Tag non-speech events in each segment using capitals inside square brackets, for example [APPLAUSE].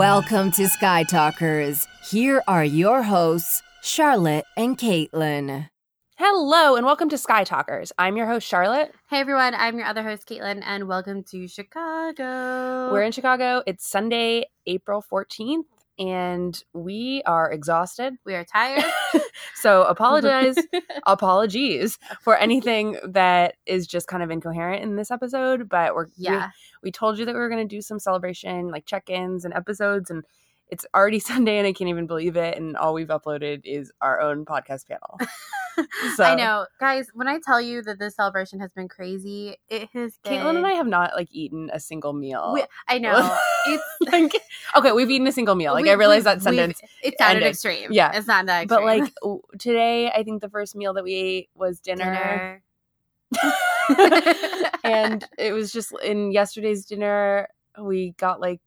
Welcome to Sky Talkers. Here are your hosts, Charlotte and Caitlin. Hello, and welcome to Sky Talkers. I'm your host, Charlotte. Hey everyone, I'm your other host, Caitlin, and welcome to Chicago. We're in Chicago. It's Sunday, April 14th, and we are exhausted. we are tired. [LAUGHS] So apologize, [LAUGHS] apologies for anything that is just kind of incoherent in this episode. But we're we- yeah, we, told you that we were going to do some celebration, like check-ins and episodes, and it's already [LAUGHS] Sunday, and I can't even believe it. And all we've uploaded is our own podcast panel. [LAUGHS] So I know, guys. When I tell you that this celebration has been crazy, it has been. Caitlin and I have not like eaten a single meal. We- I know [LAUGHS] it's. like okay, we've eaten a single meal. Like we- I realized that sentence, It sounded ended. extreme. Yeah. it's not that. but like w- today, I think the first meal that we ate was dinner, dinner. and it was just in yesterday's dinner. We got like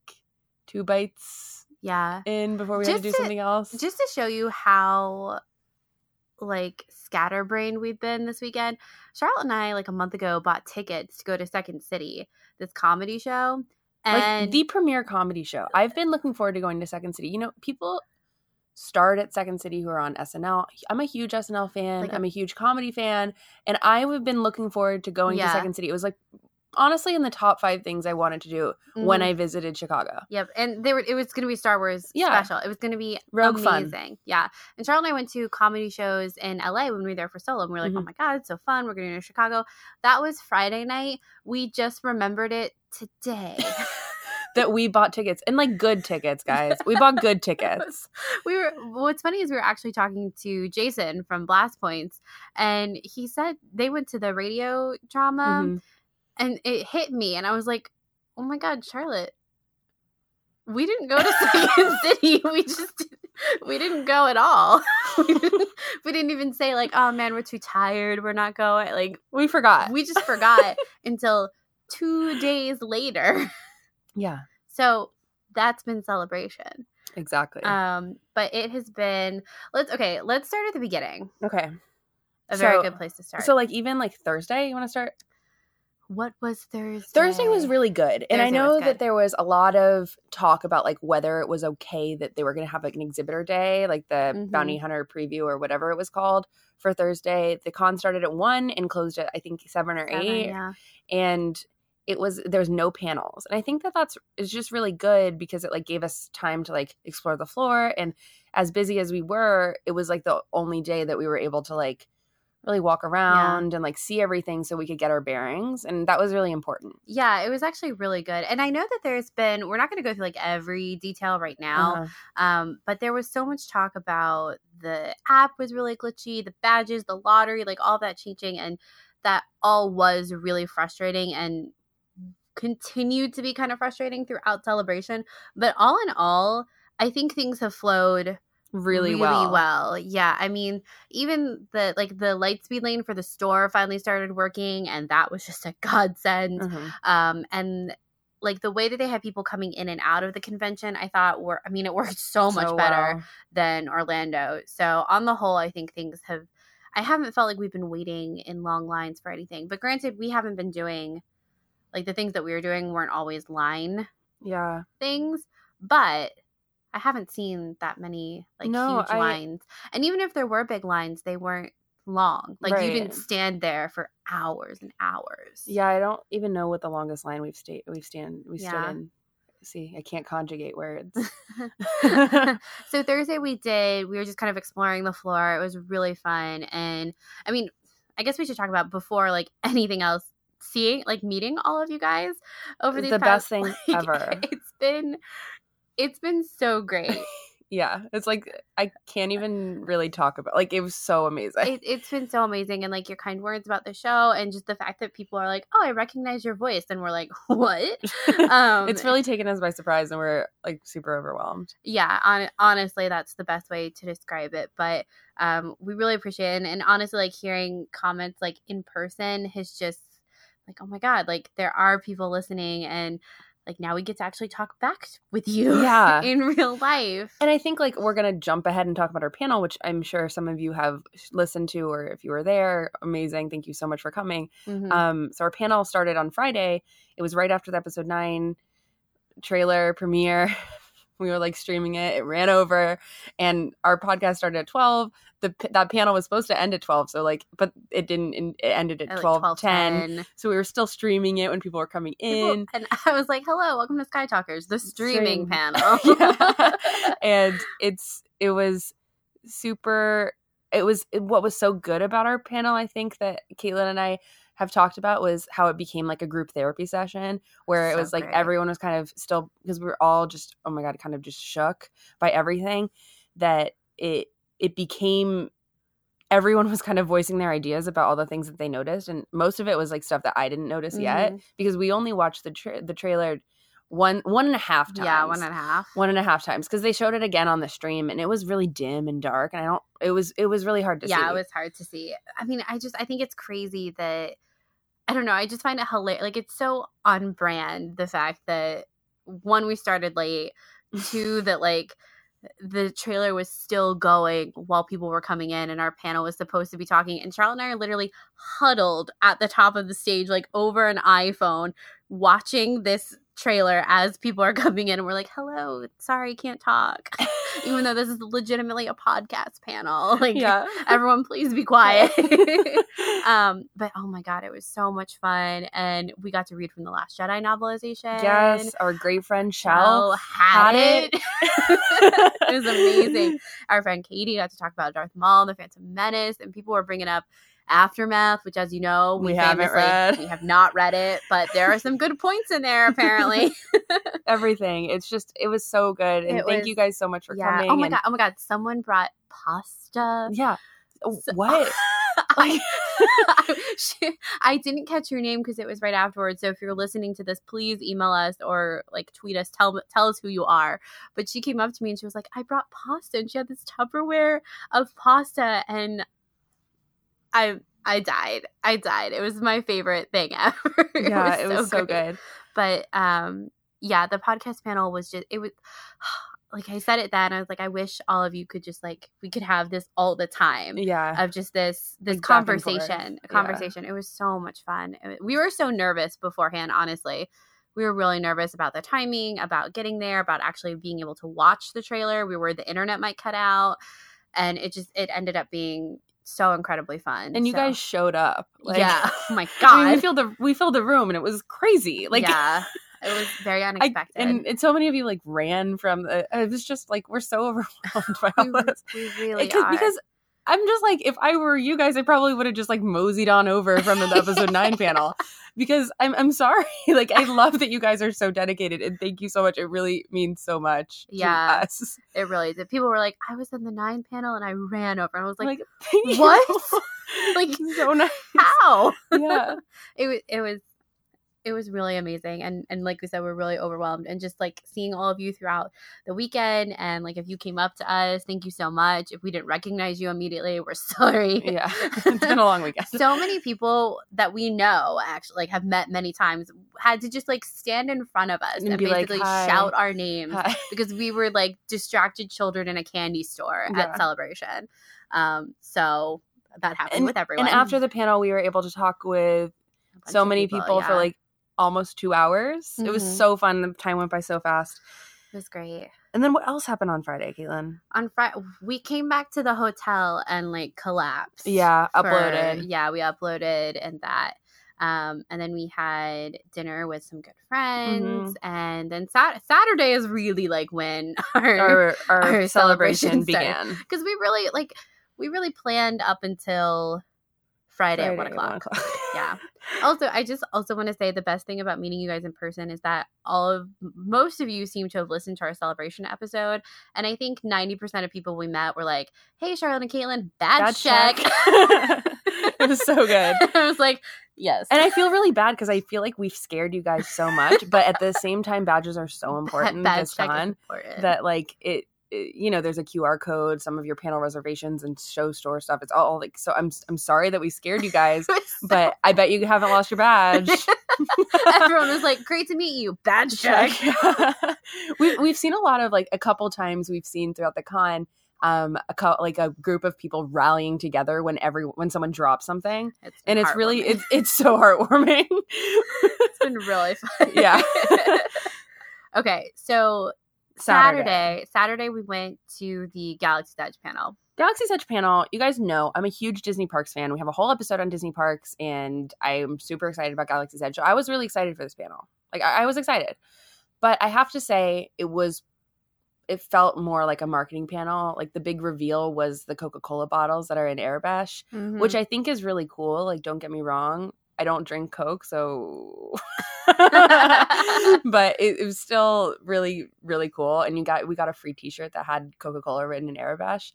two bites yeah, in before we had to do to- something else. just to show you how like scatterbrained we've been this weekend charlotte and i like a month ago bought tickets to go to second city this comedy show and like the premiere comedy show. I've been looking forward to going to Second City. You know, people start at Second City who are on SNL. I'm a huge SNL fan. Like a- I'm a huge comedy fan, and I have been looking forward to going Yeah. to Second City. It was like honestly in the top five things I wanted to do when Mhm. I visited Chicago. Yep, and they were. It was going to be Star Wars Yeah. special. It was going to be Rogue fun. Yeah, and Charlotte and I went to comedy shows in LA when we were there for solo. And we were like, Mhm. oh my god, it's so fun. We're going to go to Chicago. That was Friday night. We just remembered it today. [LAUGHS] that we bought tickets and like good tickets, [LAUGHS] guys. We bought good tickets. we were. What's funny is we were actually talking to Jason from Blast Points, and he said they went to the radio drama, Mhm. And it hit me, and I was like, oh my god, Charlotte. We didn't go to [LAUGHS] Second [LAUGHS] City. We just we didn't go at all. [LAUGHS] We didn't, we didn't even say like, "Oh man, we're too tired. We're not going." Like We forgot. we just forgot until two days later. yeah, So that's been celebration. exactly. Um, but it has been. Let's okay. Let's start at the beginning. okay. A very So- good place to start. So like even like Thursday, you want to start? What was Thursday? Thursday was really good. And I know that there was a lot of talk about like whether it was okay that they were going to have like an exhibitor day, like the Mhm. Bounty Hunter preview or whatever it was called for Thursday. The con started at 1 and closed at I think 7 or 8 Seven, yeah. and it was there's no panels. And I think that that's is just really good because it like gave us time to like explore the floor and as busy as we were, it was like the only day that we were able to like really walk around and like see everything so we could get our bearings and that was really important. Yeah, it was actually really good. And I know that there's been, we're not going to go through like every detail right now, Uh-huh. um, but there was so much talk about the app was really glitchy, the badges, the lottery, like all that changing. And that all was really frustrating and continued to be kind of frustrating throughout celebration. But all in all, I think things have flowed really, well. well. Yeah, I mean, even the like the light speed lane for the store finally started working, and that was just a [LAUGHS] godsend. Mhm. Um, and like the way that they had people coming in and out of the convention, I thought were, I mean, it [LAUGHS] worked so much So better well. than Orlando. So on the whole, I think things have. I haven't felt like we've been waiting in long lines for anything. But granted, we haven't been doing like the things that we were doing weren't always line Yeah. things, but I haven't seen that many like No, huge I- lines. And even if there were big lines, they weren't long. Like you didn't stand there for hours and hours. Yeah, I don't even know what the longest line we've stayed we've stand we Yeah. stood in. See, I can't conjugate words. [LAUGHS] [LAUGHS] so Thursday we did we were just kind of exploring the floor. It was really fun and I mean, I guess we should talk about before like [LAUGHS] anything else seeing like meeting all of you guys over these the past- best thing like, ever. It's been it's been so great. [LAUGHS] yeah, it's like I can't even really talk about. Like it was so amazing. it, it's been so amazing and like your kind words about the show and just the fact that people are like oh i recognize your voice and we're like [LAUGHS] what [LAUGHS] um it's really taken us by surprise, and we're like super overwhelmed. yeah on, honestly that's the best way to describe it but um we really appreciate it and, and honestly like hearing comments like in person has just like oh my god like there are people listening and like now we get to actually talk back with you [LAUGHS] Yeah. in real life And I think like we're gonna jump ahead and talk about our panel, which I'm sure some of you have listened to, or if you were there, amazing. Thank you so much for coming. Mhm. Um, so our panel started on Friday. It was right after the episode nine trailer premiere. [LAUGHS] We were like streaming it. It ran over, and our podcast started at twelve. The that panel was supposed to end at twelve, so like, but it didn't. It ended at, At, like, twelve ten. 12:10. So we were still streaming it when people were coming People- in. and [LAUGHS] I was like, "Hello, welcome to Sky Talkers, the streaming Stream. panel." [LAUGHS] [LAUGHS] And it's it was super it was what was so good about our panel i think that caitlin and i have talked about was how it became like a group therapy session where it So was like great. everyone was kind of still because we were all just oh my god kind of just shook by everything that it it became everyone was kind of voicing their ideas about all the things that they noticed and most of it was like stuff that i didn't notice yet Mhm. because we only watched the tra- the trailer one one and a half times yeah, one and a half. one and a half times because they showed it again on the stream and it was really dim and dark and I don't it was it was really hard to see. yeah, it was hard to see. I mean, I just I think it's crazy that I don't know. I just find it hilarious. Like it's so on brand the fact that one we started late, two that like the trailer was still going while people were coming in and our panel was supposed to be talking and Charlotte and I are literally huddled at the top of the stage like over an iPhone watching this trailer as people are [LAUGHS] coming in and we're like hello sorry can't talk [LAUGHS] even though this is legitimately a podcast panel [LAUGHS] like yeah. everyone please be quiet um but oh my god it was so much fun and we got to read from the last jedi novelization yes, our great friend Shell. Had, had it, it. it was amazing our friend katie got to talk about darth maul the phantom menace and people were bringing up aftermath which as you know We haven't read. we have not read it but there are some good points in there apparently [LAUGHS] Everything. It's just it was so good and It thank was- you guys so much for yeah coming. oh my and- god oh my god someone brought pasta Yeah. Oh, So- [LAUGHS] what? I, [LAUGHS] she- I didn't catch your name because it was right afterwards. So if you're listening to this, please email us or like tweet us. Tell tell us who you are. But she came up to me and she was like, "I brought pasta," and she had this Tupperware of pasta, and I I died. I died. It was my favorite thing [LAUGHS] ever. yeah, it was so great. good. But um, yeah, the podcast panel was just it was. [SIGHS] Like I said it then, I was like, I wish all of you could just like we could have this all the time Yeah. of just this this Like back and conversation Yeah. conversation it was so much fun we were so nervous beforehand honestly we were really nervous about the timing about getting there about actually being able to watch the trailer we were the internet might cut out and it just it ended up being so incredibly fun and you So- guys showed up. Like, yeah. [LAUGHS] [LAUGHS] Oh my I god mean, we filled the we filled the room and it was crazy. Like yeah. [LAUGHS] It was very I, unexpected. and, and so many of you like ran from the it was just like we're so overwhelmed by we, all this. we really Because- are. because i'm just like if i were you guys i probably would have just like moseyed on over from the episode 9 panel because i'm i'm sorry. [LAUGHS] Like i [LAUGHS] love that you guys are so dedicated and thank you so much. It really means so much to Yeah. us. It really did. People were like i was in the nine panel and i ran over. And i was like, like, what? [LAUGHS] like so nice. how? Yeah. It was it was it was really amazing and and like we said we're really overwhelmed and just like seeing all of you throughout the weekend and like if you came up to us thank you so much if we didn't recognize you immediately we're [LAUGHS] sorry yeah [LAUGHS] [LAUGHS] it's been a long weekend so many people that we know actually like have met many times had to just like stand in front of us And and, be like, basically shout our names Hi. because we were like distracted children in a candy store Yeah. at celebration um so that happened with everyone and after the panel we were able to talk with so many people, for yeah. like almost two hours it was Mhm. so fun the time went by so fast it was great and then what else happened on friday caitlin on Friday we came back to the hotel and like collapsed. yeah for- uploaded yeah, we uploaded and that. Um, and then we had dinner with some good friends, Mm-hmm. and then sat- Saturday is really like when [LAUGHS] our our, our, our celebration celebration began because we really like we really planned up until Friday, at one Friday o'clock. [LAUGHS] yeah. [LAUGHS] Also, I just also want to say the best thing about meeting you guys in person is that all of most of you seem to have listened to our celebration episode, and I think ninety percent of people we met were like, "Hey, Charlotte and Caitlin, bad Bad check." check. [LAUGHS] it was so good I was like, "Yes." and i feel really bad because i feel like we've scared you guys so much but at the same time badges are so important this check is con important. that like it- you know there's a qr code some of your panel reservations and show store stuff it's all like so i'm i'm sorry that we scared you guys [LAUGHS] so- but i bet you haven't lost your badge [LAUGHS] everyone was like, "Great to meet you, badge check." [LAUGHS] we've we've seen a lot of like a couple times we've seen throughout the con um a co- like a group of people rallying together when every when someone drops something It's and it's really it's it's so heartwarming it's been really fun. Yeah. okay, so Saturday. Saturday, Saturday we went to the Galaxy's Edge panel. Galaxy's Edge panel, you guys know I'm a huge Disney Parks fan. We have a whole episode on Disney Parks, and I'm super excited about Galaxy's Edge. So I was really excited for this panel. Like, I, I was excited. But I have to say, it was, it felt more like a marketing panel. Like, the big reveal was the Coca Cola bottles that are in Aurebesh, Mm-hmm. which I think is really cool. Like, don't get me wrong. I don't drink Coke, so. [LAUGHS] [LAUGHS] but it, it was still really, really cool. And you got we got a free T-shirt that had Coca Cola written in Aurebesh.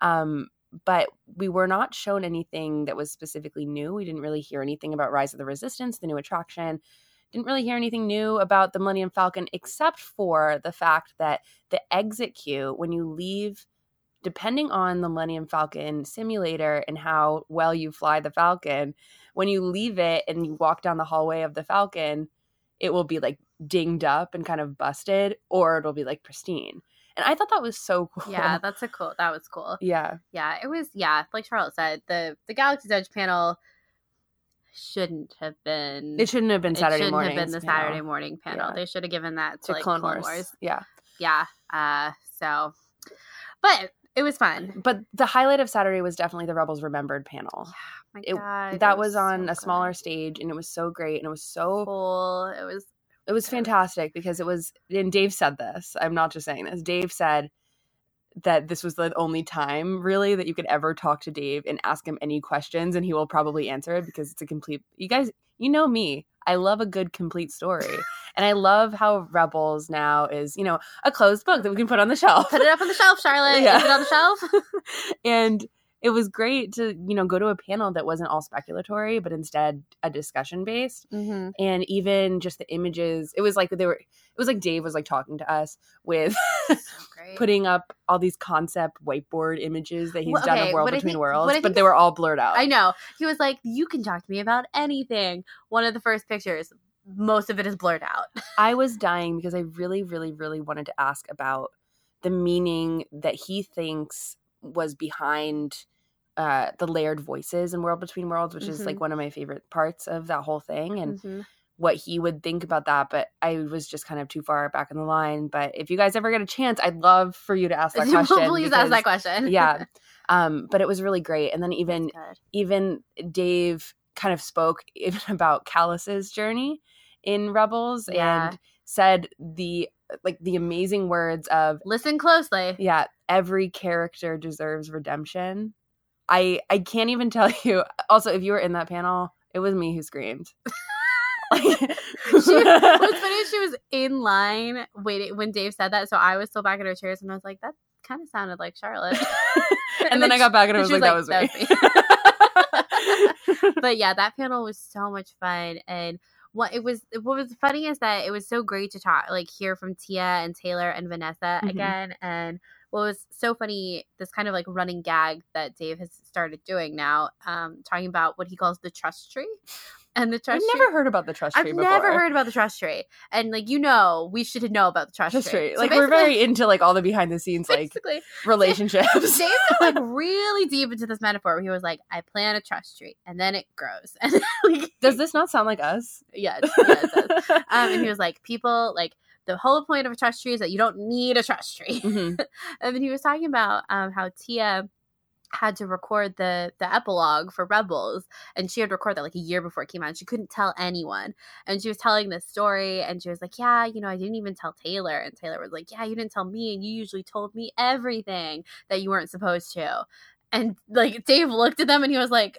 Um, but we were not shown anything that was specifically new. We didn't really hear anything about Rise of the Resistance, the new attraction. Didn't really hear anything new about the Millennium Falcon, except for the fact that the exit queue when you leave depending on the Millennium Falcon simulator and how well you fly the Falcon, when you leave it and you walk down the hallway of the Falcon, it will be like dinged up and kind of busted, or it'll be like pristine. And I thought that was so [LAUGHS] cool. yeah, that's a cool. That was cool. Yeah. Yeah, it was. Yeah, like Charlotte said, the the Galaxy's Edge panel shouldn't have been. It shouldn't have been Saturday morning. it Saturday shouldn't have been the Saturday morning panel. Yeah. They should have given that to, to like Clone, Wars. Yeah. Yeah. Uh. So, but it was fun. But the highlight of Saturday was definitely the Rebels Remembered panel. My It- God, that it was on so a smaller good. stage and it was so great and it was so Cool. It was. it was fantastic because it was and Dave said this. I'm not just saying this. Dave said that this was the only time really that you could ever talk to Dave and ask him any questions and he will probably answer it because it's a complete you guys you know me. I love a good complete story. and I love how Rebels now is, you know, a closed book that we can put on the [LAUGHS] shelf. Put it up on the shelf, Charlotte. Yeah. Is it on the shelf? [LAUGHS] and it was great to, you know, go to a panel that wasn't all speculatory, but instead a discussion based. mm-hmm. And even just the images, it was like they were, it was like Dave was like talking to us with [LAUGHS] putting up all these concept whiteboard images that he's Well, done of World Between Worlds, but they were all blurred out. I know. He was like, "You can talk to me about anything." One of the first pictures, most of it is blurred out. [LAUGHS] I was dying because I really, really, really wanted to ask about the meaning that he thinks was behind uh, the layered voices in World Between Worlds, which is Mhm. like one of my favorite parts of that whole thing, and Mhm. what he would think about that. But I was just kind of too far back in the line. But if you guys ever get a chance, I'd love for you to ask that [LAUGHS] question. Please ask that question. yeah. [LAUGHS] Um, but it was really great. And then even even Dave kind of spoke even [LAUGHS] about Kallus's journey in Rebels Yeah. and said the like the amazing words of listen closely. yeah, every character deserves redemption. I I can't even tell [LAUGHS] you. Also, if you were in that panel, it was me who screamed. she, [LAUGHS] what's funny is she was in line waiting when Dave said that, so I was still back in her chairs, and I was like, "That kind of sounded like Charlotte." [LAUGHS] and, then, I got back and I was she like, that was me. but yeah, that panel was so much fun, and what it was what was funny is that it was so great to talk like hear from Tiya and Taylor and Vanessa Mhm. again, and what was so funny this kind of like running gag that Dave has started doing now, um, talking about what he calls the trust tree, and the I've tree. never heard about the trust tree I've before. never heard about the trust tree, and like you know, we should know about the trust, trust tree. So Like we're very into like all the behind the scenes like relationships. Dave got [LAUGHS] like really deep into this metaphor where he was like, I plant a trust tree and then it grows. [LAUGHS] And like, Does this not sound like us? yeah, yeah, it does. [LAUGHS] Um, and he was like, people like the whole point of a trust tree is that you don't need a trust tree. Mhm. and then he was talking about um, how Tiya had to record the the epilogue for Rebels, and she had recorded that like a year before it came out. And she couldn't tell anyone, and she was telling this story, and she was like, "Yeah, you know, I didn't even tell Taylor." And Taylor was like, "Yeah, you didn't tell me, and you usually told me everything that you weren't supposed to." And like Dave looked at them, and he was like,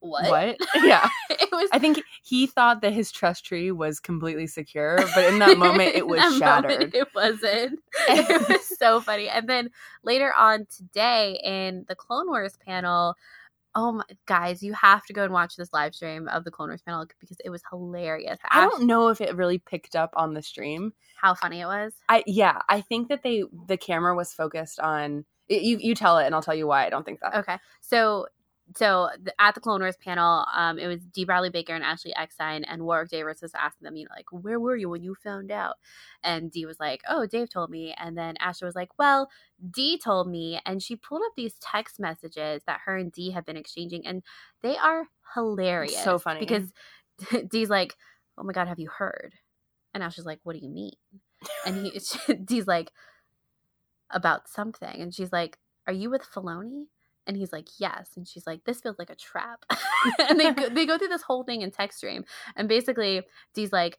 "What?" What? [LAUGHS] Yeah. it was I think he thought that his trust tree was completely secure, but in that moment it [LAUGHS] was shattered. it wasn't. [LAUGHS] it was so funny. And then later on today in the Clone Wars panel, oh my guys, you have to go and watch this live stream of the Clone Wars panel because it was hilarious. I don't know if it really picked up on the stream. how funny it was. I yeah, I think that they the camera was focused on you you tell it and I'll tell you why I don't think that. Okay, so so the, at the Clone Wars panel, um, it was Dee Bradley Baker and Ashley Eckstein, and Warwick Davis was asking them, you know, like, where were you when you found out? And Dee was like, oh, Dave told me, and then Ashley was like, well, Dee told me, and she pulled up these text messages that her and Dee have been exchanging, and they are hilarious, So funny. because [LAUGHS] Dee's like, oh my god, have you heard? And Ashley's like, what do you mean? And he, [LAUGHS] Dee's like, about something. And she's like, Are you with Filoni? And he's like, Yes. And she's like, This feels like a trap. [LAUGHS] [LAUGHS] and they go, they go through this whole thing in text stream. And basically, Dee's like,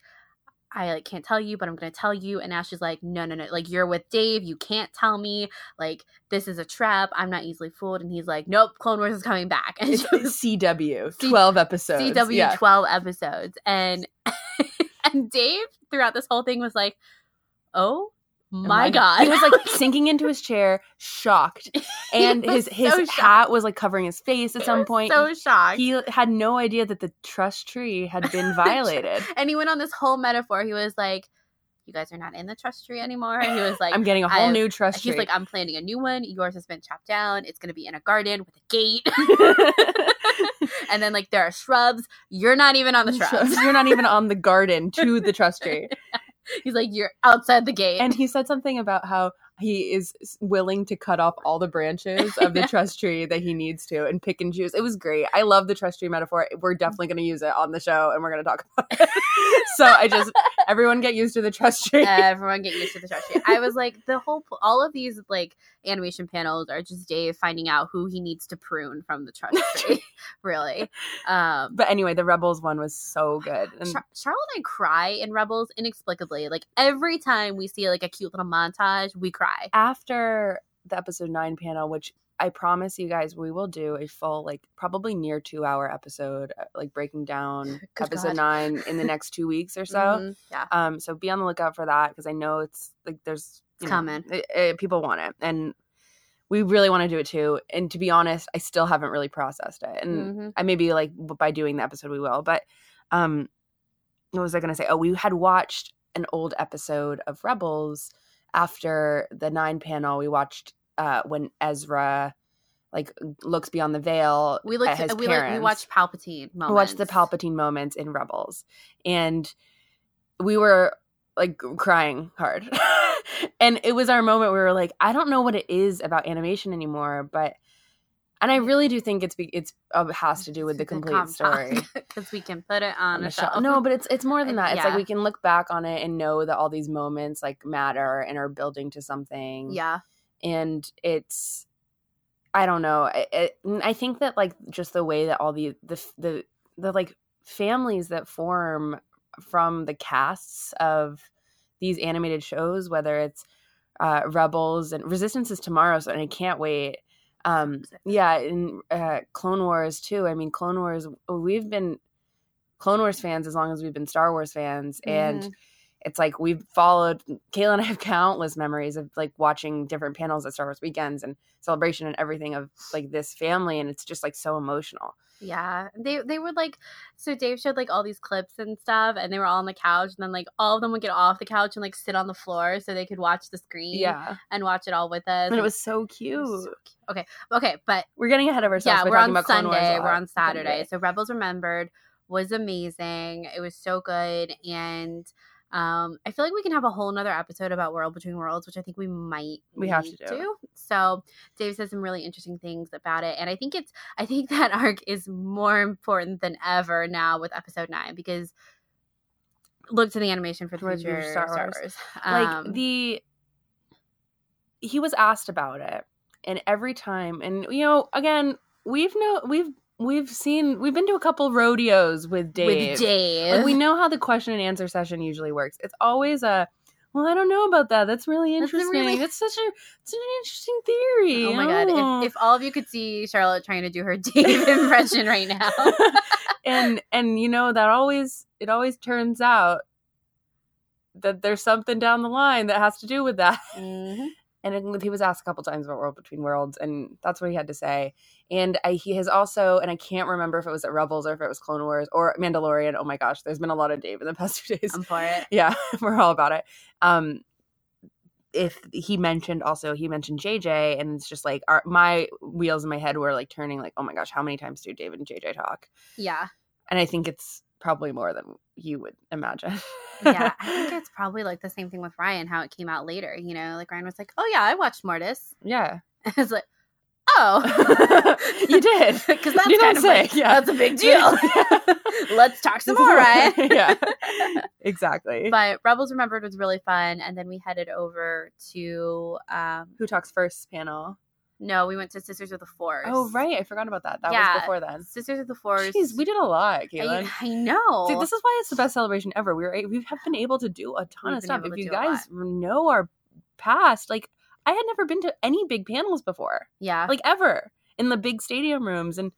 I like can't tell you, but I'm gonna tell you. And Ashley's like, no, no, no, like you're with Dave, you can't tell me. Like this is a trap. I'm not easily fooled. And he's like, nope, Clone Wars is coming back. [LAUGHS] And it's CW, twelve episodes. CW, yeah. twelve episodes. And and Dave throughout this whole thing was like, oh my god. he was like sinking into his chair shocked. [LAUGHS] And his his so hat was like covering his face at he some point. so shocked. He had no idea that the trust tree had been [LAUGHS] violated. And he went on this whole metaphor. He was like you guys are not in the trust tree anymore. And he was like i'm getting a whole new trust tree. he's like i'm planning a new one. Yours has been chopped down. It's going to be in a garden with a gate. [LAUGHS] And then like there are shrubs. You're not even on the shrubs. you're not even on the garden to the trust tree [LAUGHS] He's like, you're outside the gate. And he said something about how he is willing to cut off all the branches of the [LAUGHS] trust tree that he needs to and pick and choose. It was great. I love the trust tree metaphor. We're mm-hmm. definitely going to use it on the show and we're going to talk about it. [LAUGHS] so I just, everyone get used to the trust tree. Everyone get used to the trust tree. I was like, the whole, all of these like animation panels are just Dave finding out who he needs to prune from the [LAUGHS] tree, [LAUGHS] really. Um, but anyway, the Rebels one was so good. And Char- Charlotte and I cry in Rebels inexplicably. Like every time we see like a cute little montage, we cry cry. After the episode nine panel, which I promise you guys we will do a full, like probably near two hour episode, uh, like breaking down [SIGHS] Good episode God. nine in the [LAUGHS] next two weeks or so. Mm-hmm. Yeah. Um. So be on the lookout for that because I know it's like there's it's coming. It, it, people want it, and we really want to do it too. And to be honest, I still haven't really processed it, and mm-hmm. I maybe like by doing the episode we will. But um, what was I going to say? Oh, we had watched an old episode of Rebels after the nine panel, we watched uh, when Ezra like looks beyond the veil. We looked. At, we, like, we watched Palpatine. Moments. We watched the Palpatine moments in Rebels, and we were like crying hard. [LAUGHS] and it was our moment. Where we were like, I don't know what it is about animation anymore, but and I really do think it's it's uh, has to do with the complete story [LAUGHS] because we can put it on, on a shelf. shelf. No, but it's it's more than that. It's yeah. like we can look back on it and know that all these moments like matter and are building to something. Yeah, and it's I don't know. I, I think that like just the way that all the the the the like families that form from the casts of these animated shows, whether it's uh, Rebels and Resistance is tomorrow, so and I can't wait um yeah in uh clone wars too i mean clone wars we've been clone wars fans as long as we've been star wars fans and mm-hmm. It's like we've followed kayla and i have countless memories of like watching different panels at star wars weekends and celebration and everything of like this family and it's just like so emotional yeah, they they were like, so Dave showed like all these clips and stuff, and they were all on the couch, and then like all of them would get off the couch and like sit on the floor so they could watch the screen, yeah, and watch it all with us. And it was so cute. Was so cute. Okay, okay, but we're getting ahead of ourselves. Yeah, we're on Sunday. We're on Saturday. So Rebels Remembered was amazing. It was so good, and um, I feel like we can have a whole nother episode about World Between Worlds, which I think we might we have to do. do. So Dave says some really interesting things about it, and I think it's I think [LAUGHS] that arc is more important than ever now with episode nine because look to the animation for the future Star Wars. Star Wars. Um, like the he was asked about it, and every time, and you know, again, we've no we've we've seen we've been to a couple rodeos with Dave. With Dave. Like we know how the question and answer session usually works. It's always a well, I don't know about that. That's really interesting. That's, really... such a it's an interesting theory. Oh my god! If, oh. if all of you could see Charlotte trying to do her [LAUGHS] Dave impression right now, [LAUGHS] and and you know that always it always turns out that there's something down the line that has to do with that. Mm-hmm and he was asked a couple times about World Between Worlds, and that's what he had to say. And I, he has also, and I can't remember if it was at Rebels or if it was Clone Wars or Mandalorian. Oh my gosh, there's been a lot of Dave in the [LAUGHS] past few days. I'm for it. [LAUGHS] Yeah, [LAUGHS] we're all about it. Um, if he mentioned also, he mentioned JJ, and it's just like our, my wheels in my head were like turning, like, oh my gosh, how many times do Dave and JJ talk? Yeah, and I think it's probably more than you would imagine. yeah, I think it's probably like the same thing with Rian, how it came out later. You know, like Rian was like, "Oh yeah, I watched Mortis." Yeah, it's like, oh, [LAUGHS] you did because that's You kind of say, like, yeah. that's a big deal. [LAUGHS] [LAUGHS] Let's talk some more, right? yeah, exactly. But Rebels Remembered was really fun, and then we headed over to um, Who talks first panel? no, we went to Sisters of the Force. Oh, right, I forgot about that. That Yeah. was before then. Sisters of the Force. Jeez, we did a lot, I, Caitlin. I know. Dude, this is why it's the best celebration ever. We were we have been able to do a ton We've of stuff. If you guys know our past, like I had never been to any big panels before, yeah. like ever in the big stadium rooms, and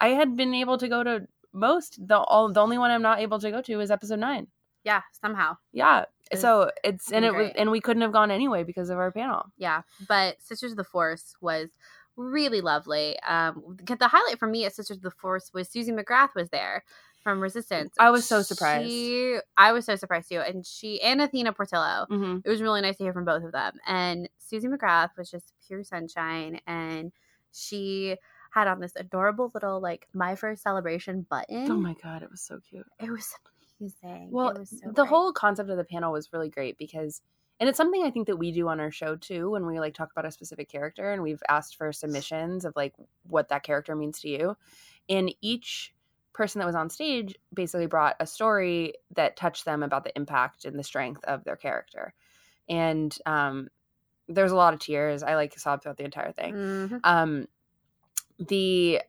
I had been able to go to most. The all the only one I'm not able to go to is episode nine. yeah, somehow. Yeah, It's so it's and it was and we couldn't have gone anyway because of our panel. Yeah. But Sisters of the Force was really lovely. Um, the highlight for me at Sisters of the Force was Suzie McGrath was there from Resistance. I was so surprised. She, I was so surprised too. And she and Athena Portillo. Mm-hmm. It was really nice to hear from both of them. And Suzie McGrath was just pure sunshine. And she had on this adorable little like my first celebration button. Oh my god, it was so cute. It was amazing. Well, was so the great. whole concept of the panel was really great because, and it's something I think that we do on our show too when we like talk about a specific character and we've asked for submissions of like what that character means to you. And each person that was on stage basically brought a story that touched them about the impact and the strength of their character. And um, was a lot of tears. I like sobbed throughout the entire thing Mhm. um the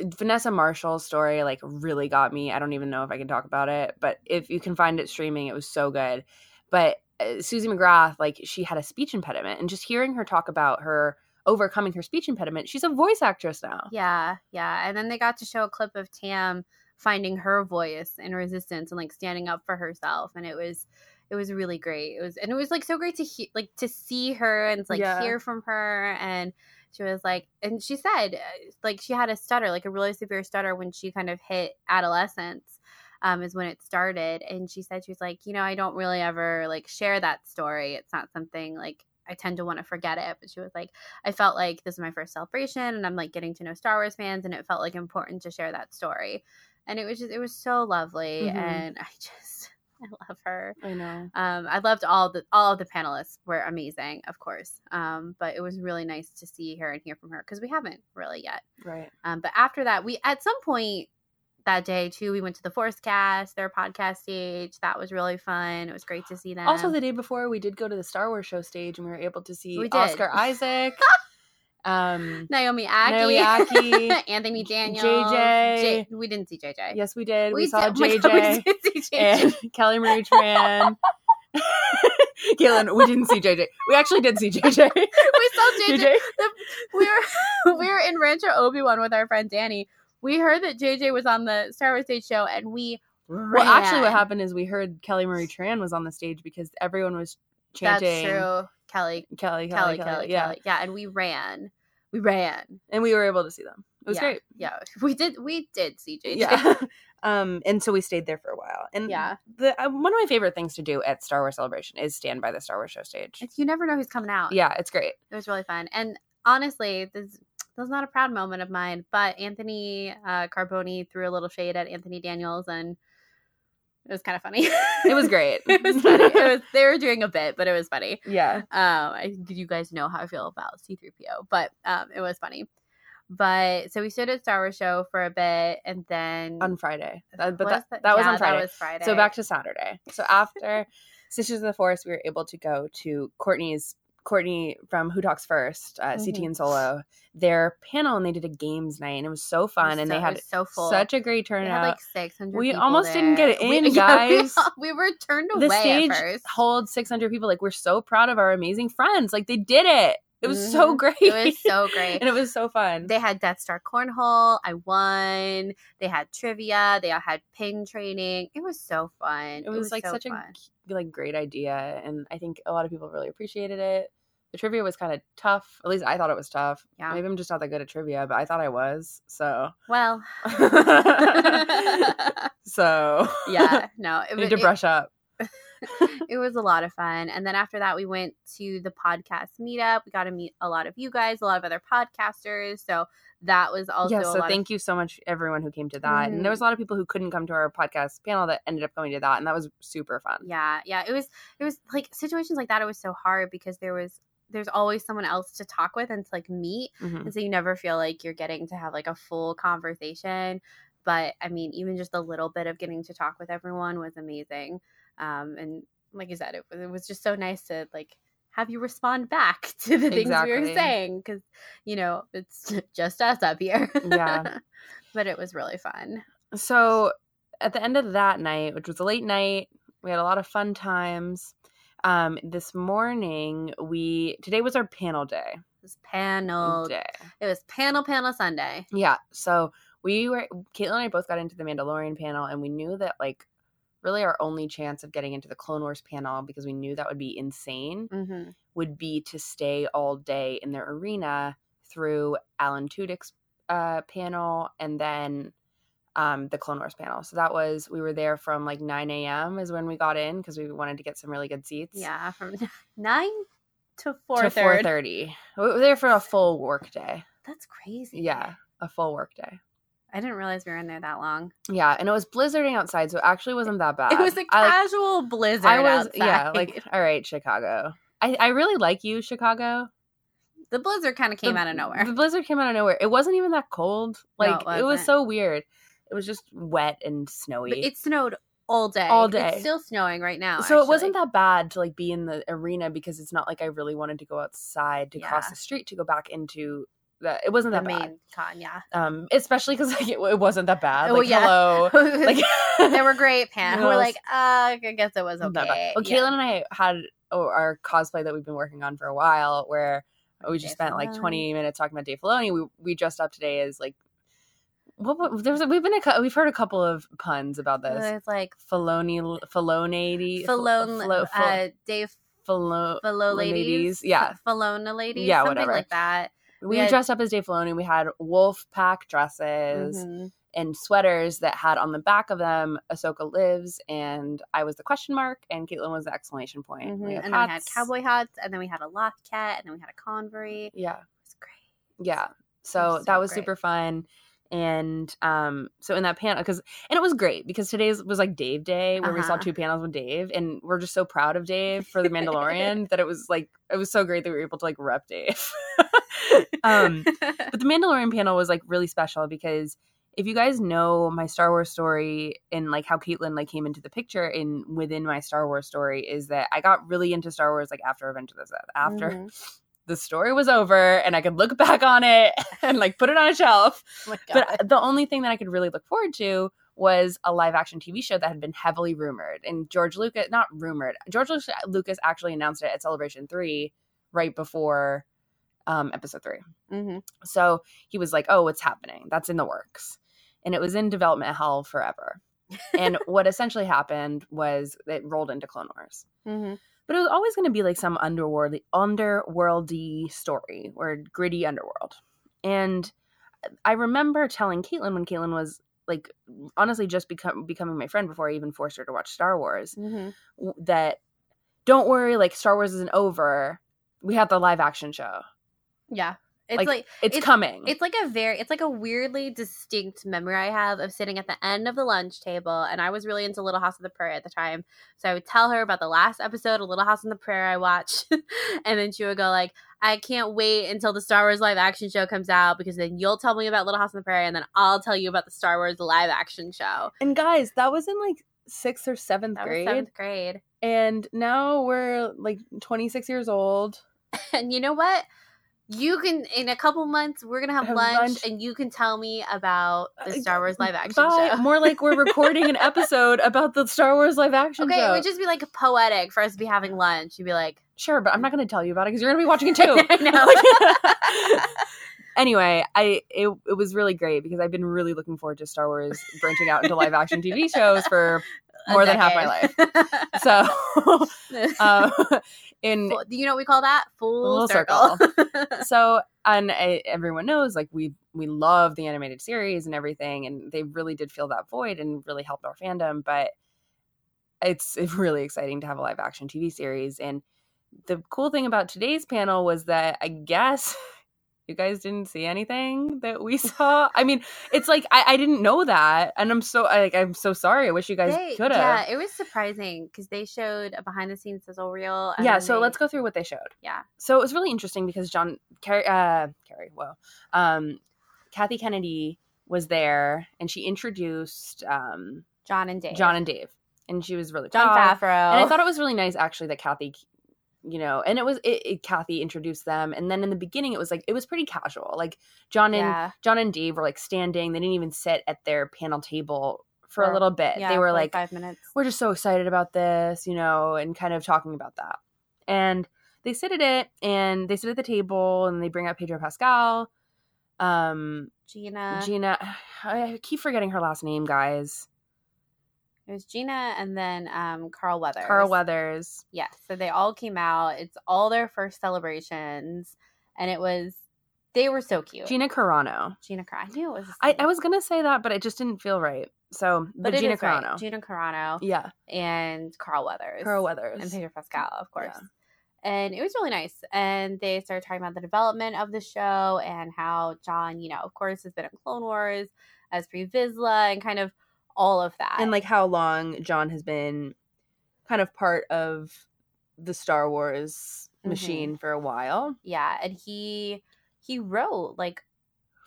vanessa marshall story like really got me i don't even know if i can talk about it but if you can find it streaming it was so good but uh, suzie mcgrath like she had a speech impediment and just hearing her talk about her overcoming her speech impediment she's a voice actress now Yeah, yeah. And then they got to show a clip of Tam finding her voice in resistance and like standing up for herself and it was it was really great. It was and it was like so great to hear like to see her and like Yeah. hear from her and she was like and she said uh, like she had a stutter, like a really severe stutter when she kind of hit adolescence. Um, is when it started and she said she was like you know i don't really ever like share that story it's not something like I tend to want to forget it. But she was like, I felt like this is my first celebration and I'm like getting to know Star Wars fans and it felt like important to share that story. And it was just it was so lovely Mhm. and [LAUGHS] I just I love her. i know Um I loved all the all of the panelists were amazing, of course. Um but it was really nice to see her and hear from her because we haven't really yet. right Um but after that we at some point that day too we went to the Force Cast, their podcast stage. That was really fun. It was great to see them. also the day before we did go to the star wars show stage and we were able to see oscar isaac [LAUGHS] um Naomi Ackie, Naomi Ackie, [LAUGHS] Anthony Daniels, JJ. J- we didn't see JJ. yes we did we, we saw did- oh my God, we jj did see JJ. and [LAUGHS] Kelly Marie Tran. Galen, we didn't see JJ. We actually did see JJ. we saw JJ. JJ. The- we were we were in Rancho Obi Wan with our friend Danny. We heard that JJ was on the Star Wars Stage show, and we Well, actually, what happened is we heard Kelly Marie Tran was on the stage because everyone was That's chanting true. Kelly, Kelly, Kelly, Kelly, Kelly, Kelly, yeah, Kelly. Yeah, and we ran. We ran. and we were able to see them. It was yeah, great. Yeah, we did. We did see JJ. Yeah. [LAUGHS] um, and so we stayed there for a while. And Yeah. the uh, one of my favorite things to do at Star Wars Celebration is stand by the Star Wars show stage. It's- you never know who's coming out. Yeah, it's great. it was really fun. And honestly, this this was not a proud moment of mine, but Anthony uh, Carboni threw a little shade at Anthony Daniels, and it was kind of funny. It was great. [LAUGHS] it was funny. It was they were doing a bit, but it was funny. Yeah. Um, I, you guys know how I feel about C three PO, but um, it was funny. But so we stood at Star Wars show for a bit, and then On Friday. That- but Was that, that was on Friday. That was Friday. So back to Saturday. So after [LAUGHS] Sisters of the Force, we were able to go to Courtney's Courtney from Who Talks First, uh, CT Mhm. and Solo, their panel, and they did a games night, and it was so fun, and so, they had so full. such a great turnout. like six hundred. We almost didn't get [LAUGHS] in, [LAUGHS] we, guys. we, were turned away. the stage at first. holds 600 people. Like we're so proud of our amazing friends. Like they did it. It was so Mhm. great. It was so [LAUGHS] great. and it was so fun. They had Death Star cornhole. I won. They had trivia. They all had pin trading. It was so fun. it was, like so such fun. a like great idea, and I think a lot of people really appreciated it. The trivia was kind of tough. At least I thought it was tough. Yeah. Maybe I'm just not that good at trivia, but I thought I was. So, well. [LAUGHS] [LAUGHS] so yeah, no, it I need to it- brush up. [LAUGHS] it was a lot of fun. And then after that, we went to the podcast meetup. We got to meet a lot of you guys, a lot of other podcasters. So that was also yeah, so thank you so much everyone who came to that. And there was a lot of people who couldn't come to our podcast panel that ended up going to that, and that was super fun. Yeah, yeah. It was it was like situations like that. It was so hard because there was there's always someone else to talk with and to like meet Mhm. and so you never feel like you're getting to have like a full conversation but i mean even just a little bit of getting to talk with everyone was amazing um and like you said it, was- it was just so nice to like have you respond back [LAUGHS] to the things we were saying because you know it's [LAUGHS] just us up here Yeah. [LAUGHS] but it was really fun So at the end of that night, which was a late night, we had a lot of fun times. Um, this morning, we today was our panel day. it was panel Day. it was panel panel sunday Yeah. So we were Caitlin and I both got into the Mandalorian panel, and we knew that like really our only chance of getting into the Clone Wars panel because we knew that would be insane mm-hmm. would be to stay all day in the arena through Alan Tudyk's uh, panel and then um, the Clone Wars panel. So that was we were there from like 9 a.m. is when we got in because we wanted to get some really good seats. yeah from [LAUGHS] 9 to 4 to 4:30. We were there for a full work day. that's crazy Yeah, a full work day. I didn't realize we were in there that long Yeah, and it was blizzarding outside, so it actually wasn't that bad. It was a I, casual blizzard. I was yeah, like all right, Chicago. I, I really like you, Chicago. the blizzard kind of came The- out of nowhere. The blizzard came out of nowhere. It wasn't even that cold. No, Like it it, was so weird. It was just wet and snowy. But it snowed all day. All day. It's still snowing right now. so it wasn't that bad to like be in the arena because it's not like I really wanted to go outside to cross the street to go back into the. It wasn't the that main bad. con. Yeah. Um, especially because like, it, it wasn't that bad. Oh, Like yeah. hello, like [LAUGHS] they were great, [LAUGHS] Pan. We're like, uh, I guess it was okay. Well, Yeah. Caitlin and I had oh, our cosplay that we've been working on for a while, where we just Dave spent like 20 minutes talking about Dave Filoni. We we dressed up today as like what, what there's we've been a, we've heard a couple of puns about this. It's like Filoni Filonady Falone, Flo- Flo- uh, Dave Filo- Falo ladies, ladies. yeah. Falona ladies. Yeah, something whatever. like that. We we had- dressed up as Dave Filoni. We had wolf pack dresses Mhm. and sweaters that had on the back of them "Ahsoka lives," and I was the question mark, and Caitlin was the exclamation point. Mhm. We And then we had cowboy hats, and then we had a Loth-cat, and then we had a Convor. Yeah, it was great. yeah. So so that was great. super fun. And um, so in that panel, because and it was great because today's was like Dave Day where we saw Uh-huh. two panels with Dave, and we're just so proud of Dave for the [LAUGHS] Mandalorian that it was like it was so great that we were able to like rep Dave. [LAUGHS] um, [LAUGHS] but the Mandalorian panel was like really special because if you guys know my Star Wars story and like how Caitlin like came into the picture in within my Star Wars story is that I got really into Star Wars like after Revenge of the Sith after Mhm. [LAUGHS] the story was over and I could look back on it [LAUGHS] and like put it on a shelf. Oh. But the only thing that I could really look forward to was a live action TV show that had been heavily rumored. And George Lucas, not rumored, George Lucas actually announced it at Celebration 3 right before um, episode 3. Mhm. So he was like, oh, it's happening. That's in the works. And it was in development hell forever. and [LAUGHS] what essentially happened was it rolled into Clone Wars Mhm. but it was always going to be like some underworldly underworldy story or gritty underworld and i remember telling caitlin when caitlin was like honestly just become, becoming my friend before i even forced her to watch star wars Mhm. that don't worry like star wars isn't over we have the live action show Yeah. It's Like, like it's, It's- coming It's like a very, it's like a weirdly distinct memory I have of sitting at the end of the lunch table. And I was really into Little House on the Prairie at the time. So I would tell her about the last episode of Little House on the Prairie I watched. [LAUGHS] and then she would go like, I can't wait until the Star Wars live action show comes out because then you'll tell me about Little House on the Prairie and then I'll tell you about the Star Wars live action show. and guys that was in like sixth or seventh That grade seventh grade. and now we're like 26 years old [LAUGHS] And you know what? You can in a couple months we're gonna have, Have lunch, lunch. and you can tell me about the Uh, Star Wars live action Bye. show. more like we're recording an [LAUGHS] episode about the star wars live action Okay, show it would just be like poetic for us to be having lunch. You'd be like, Sure, but I'm not going to tell you about it because you're going to be watching it [LAUGHS] too. I know. [LAUGHS] anyway, I it, it was really great because I've been really looking forward to Star Wars branching out into live action TV shows for More than half my life. [LAUGHS] So, [LAUGHS] uh, in you know what we call that? Full, Full circle. [LAUGHS] so and I, everyone knows like we we love the animated series and everything, and they really did fill that void and really helped our fandom. But it's really exciting to have a live action TV series. And the cool thing about today's panel was that I guess you guys didn't see anything that we [LAUGHS] saw. I mean, it's like I, I didn't know that, and I'm so I, like I'm so sorry. I wish you guys could have. Yeah, it was surprising because they showed a behind the scenes sizzle reel. yeah so they- let's go through what they showed Yeah. so it was really interesting because john carrie uh carrie whoa um kathy kennedy was there and she introduced um John and Dave. john and dave and she was really John. Favreau. and i thought it was really nice actually that kathy you know and it was it, it- kathy introduced them and then in the beginning it was like it was pretty casual like john and yeah, john and dave were like standing they didn't even sit at their panel table for For- a little bit yeah, they were for like five minutes. we're just so excited about this, you know, and kind of talking about that. And they sit at it and they sit at the table and they bring out Pedro Pascal. Um, Gina. Gina, [SIGHS] I keep forgetting her last name, guys. It was Gina and then um, Carl Weathers. Carl Weathers. Yeah, so they all came out. It's all their first celebrations, and it was they were so cute. Gina Carano. Gina Carano. I knew it was. I, I was gonna say that, but it just didn't feel right. So, but but Gina is right. Carano. Gina Carano yeah, and Carl Weathers. Carl Weathers. and Pedro Pascal, of course. Yeah. And it was really nice. And they started talking about the development of the show and how John, you know, of course, has been in Clone Wars as Pre Vizsla and kind of all of that. and like how long John has been kind of part of the Star Wars Mhm. machine for a while. yeah, and he he wrote like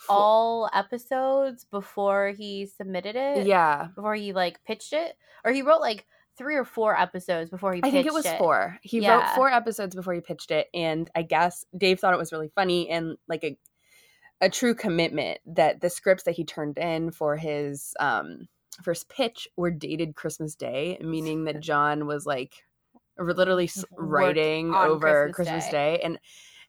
all episodes before he submitted it. yeah, Before he like pitched it. Or he wrote like three or four episodes before he pitched it. I think it was four. He wrote four episodes before he pitched it, and I guess Dave thought it was really funny and like a a true commitment that the scripts that he turned in for his um first pitch were dated Christmas Day, meaning that [LAUGHS] John was like literally [LAUGHS] writing over Christmas Christmas, Day. Day. and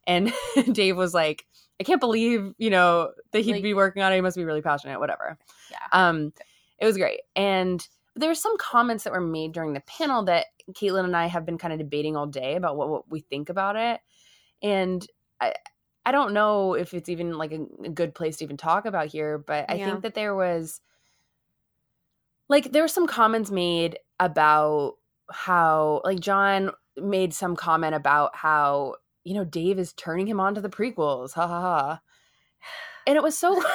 and [LAUGHS] Dave was like, I can't believe you know that he'd Like- be working on it. He must be really passionate, whatever. Yeah. Um, it was great, and there were some comments that were made during the panel that Caitlin and I have been kind of debating all day about what, what we think about it, and I I don't know if it's even like a, a good place to even talk about here, but I Yeah. think that there was like there were some comments made about how like John made some comment about how you know Dave is turning him on to the prequels, ha ha ha, and it was so [LAUGHS]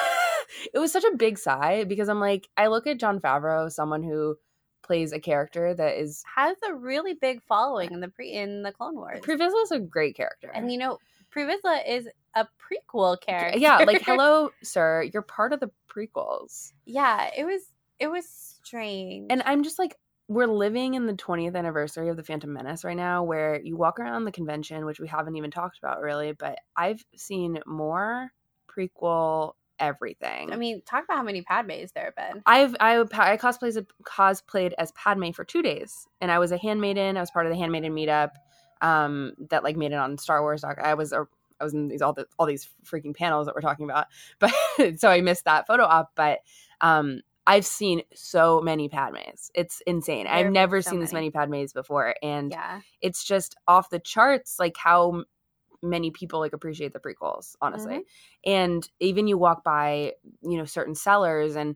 [LAUGHS] it was such a big sigh because I'm like I look at Jon Favreau, someone who plays a character that is has a really big following in the pre in the Clone Wars. Pre Vizsla is a great character, and you know, Pre Vizsla is a prequel character. yeah, like [LAUGHS] hello, sir, you're part of the prequels, yeah, it was it was strange. and I'm just like we're living in the 20th anniversary of the Phantom Menace right now, where you walk around the convention, which we haven't even talked about really, but I've seen more prequel everything. I mean, talk about how many Padmes there have been. I've I, I cosplayed cosplayed as Padme for two days, and I was a handmaiden. I was part of the handmaiden meetup um, that like made it on Star Wars. Doc. I was a I was in these all the all these freaking panels that we're talking about, [LAUGHS] but so I missed that photo op. But um, I've seen so many Padmes. It's insane. There I've never so seen this many many. Padmes before, and Yeah, it's just off the charts. Like how many people like appreciate the prequels, honestly. Mm-hmm. And even you walk by, you know, certain sellers and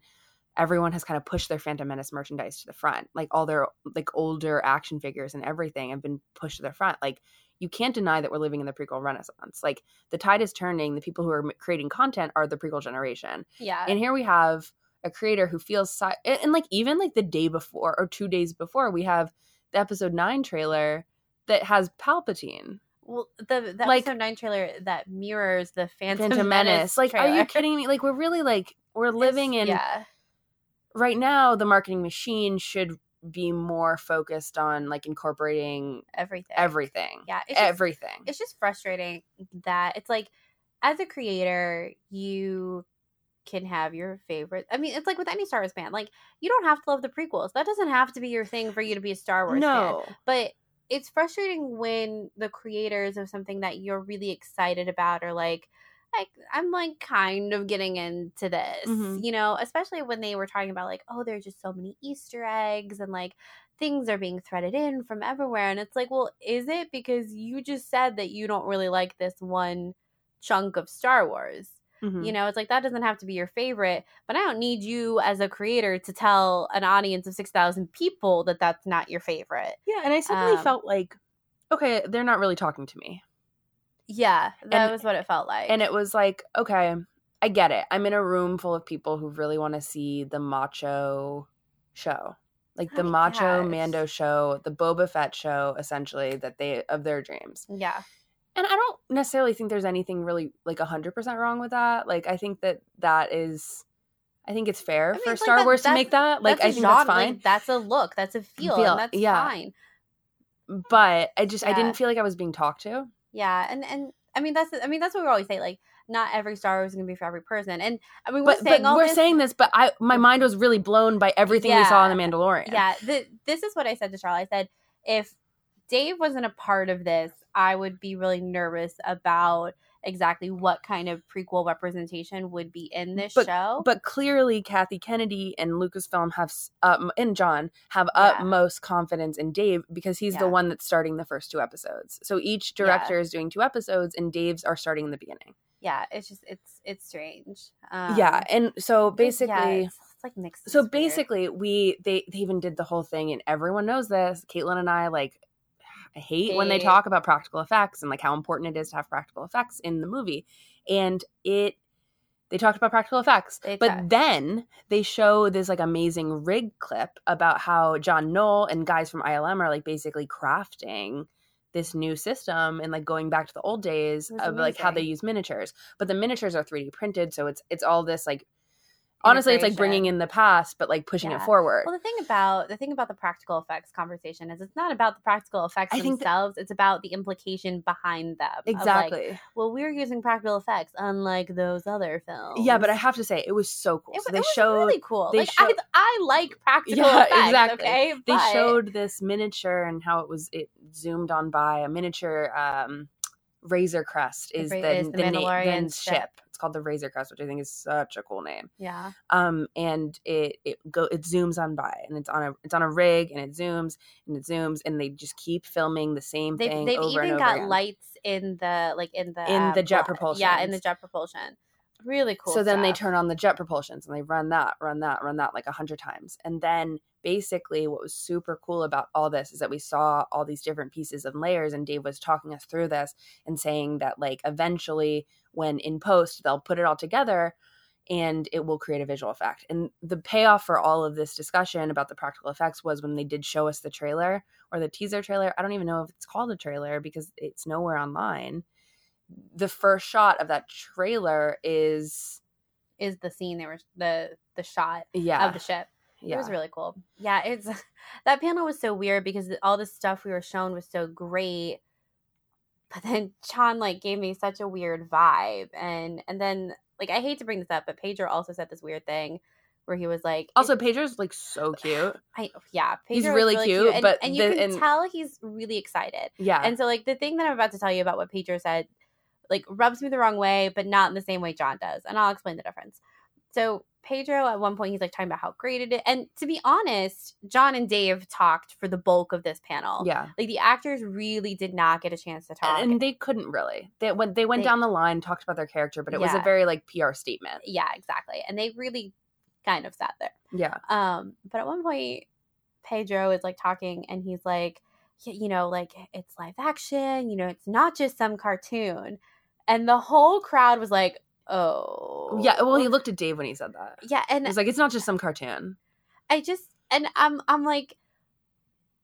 everyone has kind of pushed their Phantom Menace merchandise to the front. Like all their like older action figures and everything have been pushed to the front. Like you can't deny that we're living in the prequel renaissance. Like the tide is turning. The people who are creating content are the prequel generation. yeah. And here we have a creator who feels si- and, and like even like the day before or two days before we have the episode 9 trailer that has Palpatine. well, the the like- episode nine trailer that mirrors the Phantom, Phantom Menace. Like, are you kidding me? Like, we're really like we're living in yeah. right now. The marketing machine should be more focused on like incorporating everything. everything, Yeah, it's just, everything. it's just frustrating that it's like as a creator you can have your favorite i mean it's like with any star wars fan like you don't have to love the prequels that doesn't have to be your thing for you to be a star wars fan but it's frustrating when the creators of something that you're really excited about are like like i'm like kind of getting into this Mhm. you know especially when they were talking about like oh there's just so many easter eggs and like things are being threaded in from everywhere and it's like well is it? Because you just said that you don't really like this one chunk of star wars Mhm. you know it's like that doesn't have to be your favorite but i don't need you as a creator to tell an audience of 6000 people that that's not your favorite yeah. And I suddenly um, felt like, okay, they're not really talking to me. Yeah, that And- was what it felt like. and it was like okay i get it i'm in a room full of people who really want to see the macho show like the I macho guess. mando show the boba fett show essentially that they of their dreams yeah, and i don't necessarily think there's anything really like 100% wrong with that like i think that that is i think it's fair I mean, for like star that- wars to make that like i think genre, that's like, fine that's a look. That's a feel. Feel, that's yeah. fine. but i just i didn't feel like i was being talked to Yeah, and and I mean that's I mean that's what we always say. Like, not every Star Wars is gonna be for every person. And I mean, we're but, saying but we're this, saying this but i my mind was really blown by everything we saw in the mandalorian Yeah, the, this is what I said to Charlie. I said if Dave wasn't a part of this, I would be really nervous about exactly what kind of prequel representation would be in this show. but clearly Kathy Kennedy and Lucasfilm have um, and John have Yeah. utmost confidence in Dave because he's the one that's starting the first two episodes. So each Yeah. director is doing two episodes, and Dave's are starting in the beginning. yeah, it's just it's it's strange. Um, yeah, and so basically. it's, it's like mixed. so it's weird. basically, we they, they even did the whole thing, and everyone knows this. Caitlin and I like I hate when they talk about practical effects and like how important it is to have practical effects in the movie. And it they talked about practical effects. They but then they show this like amazing rig clip about how John Knoll and guys from ILM are like basically crafting this new system and like going back to the old days was of like how they use miniatures. But the miniatures are 3D printed, so it's it's all this like honestly it's like bringing in the past but like pushing it forward. Well, the thing about the thing about the practical effects conversation is it's not about the practical effects I that- themselves; it's about the implication behind them. of, like, exactly. well, we're using practical effects, unlike those other films. Yeah, but I have to say it was so cool. It, so it they was showed really cool. they like show- I, I like practical Yeah, effects. exactly. Okay, they but- showed this miniature and how it was it zoomed on by a miniature um razor crest is the, is the the, na- Mandalorian ship. Called the Razor Crest, which I think is such a cool name. Yeah, Um, and it it go it zooms on by, and it's on a it's on a rig, and it zooms and it zooms, and they just keep filming the same they've thing they've over even got again. lights in the like in the In the jet propulsion. Yeah, in the jet propulsion. Really cool. so then they turn on the jet propulsions and they run that, run that, run that like a hundred times. And then basically what was super cool about all this is that we saw all these different pieces and layers and Dave was talking us through this and saying that like eventually when in post they'll put it all together and it will create a visual effect. And the payoff for all of this discussion about the practical effects was when they did show us the trailer or the teaser trailer. I don't even know if it's called a trailer because it's nowhere online. The first shot of that trailer is is the scene. There was the the shot yeah, of the ship. Yeah. It was really cool. Yeah, it's [LAUGHS] that panel was so weird because all the stuff we were shown was so great. But then [LAUGHS] Jon like gave me such a weird vibe and and then like I hate to bring this up, but Pedro also said this weird thing where he was like Also, Pedro's like so [SIGHS] cute. I yeah, He's Pedro is really cute, and, but and you the- can and- tell he's really excited. Yeah. And so like the thing that I'm about to tell you about what Pedro said like rubs me the wrong way, but not in the same way John does. And I'll explain the difference. So Pedro at one point he's like talking about how great it is. And to be honest, John and Dave talked for the bulk of this panel. yeah. Like the actors really did not get a chance to talk. And, they couldn't really. They went they went They- down the line, talked about their character, but it was a very like PR statement. yeah, exactly. And they really kind of sat there. Yeah. Um, but at one point, Pedro is like talking, and he's like, you know, like it's live action. You know, it's not just some cartoon. And the whole crowd was like, "Oh, Yeah. Well, he looked at Dave when he said that. yeah." And He was like, it's not just some cartoon. I just, and I'm, I'm like,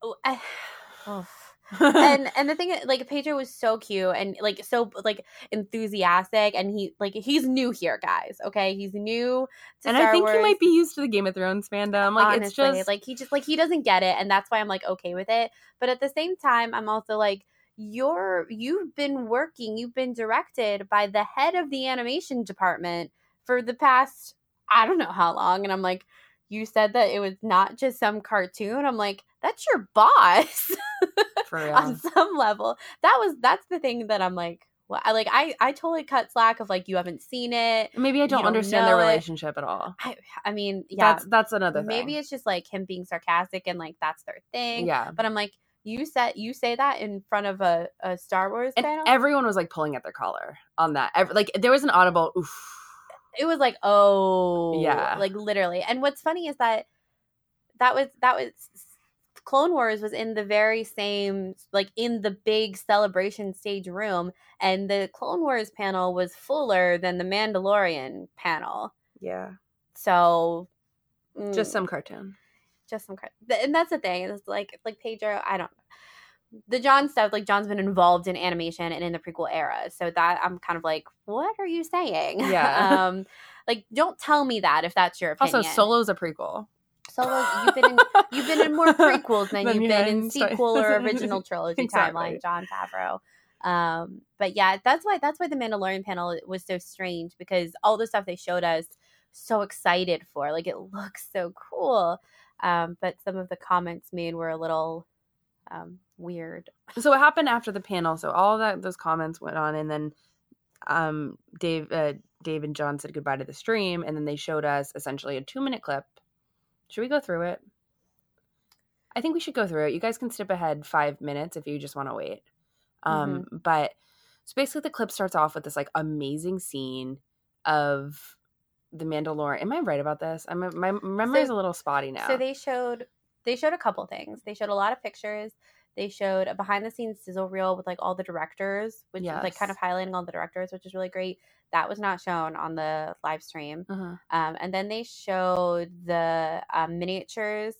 oh, I, [SIGHS] oh. [LAUGHS] and and the thing like Pedro was so cute and like so like enthusiastic and he like he's new here guys okay he's new to and Star I think Wars. he might be used to the Game of Thrones fandom. Like it's just like he just like he doesn't get it and that's why i'm like okay with it but at the same time i'm also like you're you've been working you've been directed by the head of the animation department for the past i don't know how long and i'm like you said that it was not just some cartoon i'm like that's your boss [LAUGHS] for real. on some level that was that's the thing that i'm like well, I like I I totally cut slack of like you haven't seen it. Maybe I don't, don't understand their know it. relationship at all. I I mean, yeah, That's that's another thing. maybe it's just like him being sarcastic and like that's their thing. yeah. But I'm like, you said you say that in front of a, a Star Wars And panel. everyone was like pulling at their collar on that. Ev- Like there was an audible oof. it was like, oh, Yeah. like literally. And what's funny is that that was that was Clone Wars was in the very same, like in the big celebration stage room, and the Clone Wars panel was fuller than the Mandalorian panel. Yeah. So, Just mm, some cartoon. Just some, and that's the thing. It's like, like Pedro, I don't. The John stuff, like John's been involved in animation and in the prequel era, so that I'm kind of like, what are you saying? [LAUGHS] Yeah. um, like don't tell me that if that's your opinion. Also, Solo's a prequel. Solo, you've been in you've been in more [LAUGHS] prequels than Than you've you've been in sequel or [LAUGHS] original trilogy Exactly. timeline, Jon Favreau. Um, but yeah, that's why that's why the Mandalorian panel was so strange because all the stuff they showed us, so excited for, like it looks so cool. Um, but some of the comments made were a little um, weird. so what happened after the panel? So all that those comments went on and then um dave uh, dave and john said goodbye to the stream and then they showed us essentially a two minute clip. Should we go through it? I think we should go through it. You guys can skip ahead five minutes if you just want to wait. Um but so basically the clip starts off with this like amazing scene of the mandalorian am i right about this i'm my memory is So- a little spotty now So they showed they showed a couple things. They showed a lot of pictures. They showed a behind the scenes sizzle reel with like all the directors, which is like kind of highlighting all the directors, which is really great. That was not shown on the live stream. uh-huh. Um, and then they showed the um, miniatures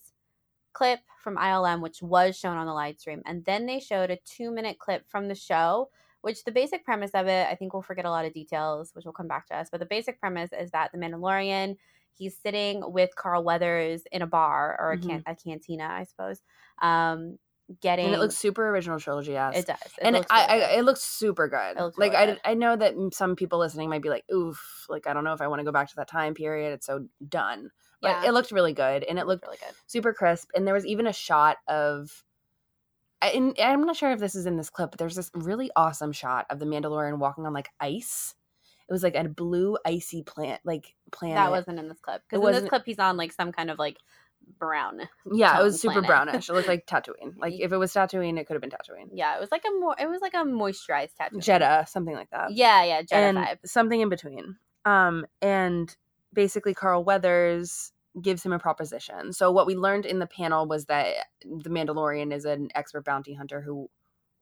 clip from ILM, which was shown on the live stream. And then they showed a two minute clip from the show, which the basic premise of it, I think we'll forget a lot of details, which will come back to us. But the basic premise is that the Mandalorian, he's sitting with Carl Weathers in a bar or a, can- a cantina, I suppose. Um, getting and it looks super original trilogy yes it does. It and looks I, really I, it looks super good. It looks like really I, good. I know that some people listening might be like, "Oof!" Like I don't know if I want to go back to that time period. It's so done, but Yeah. it looked really good, and it looked really good. super crisp. And there was even a shot of, and I'm not sure if this is in this clip, but there's this really awesome shot of the Mandalorian walking on like ice. It was like a blue icy plant, like planet. That wasn't in this clip because in this clip he's on like some kind of like brown. yeah, it was super planet. brownish. It looked like Tatooine. [LAUGHS] Like if it was Tatooine, it could have been Tatooine. Yeah, it was like a more. It was like a moisturized tattoo. Jedha, something like that. Yeah, yeah, Jedha and vibe. something in between. Um, and basically, Carl Weathers gives him a proposition. So what we learned in the panel was that the Mandalorian is an expert bounty hunter who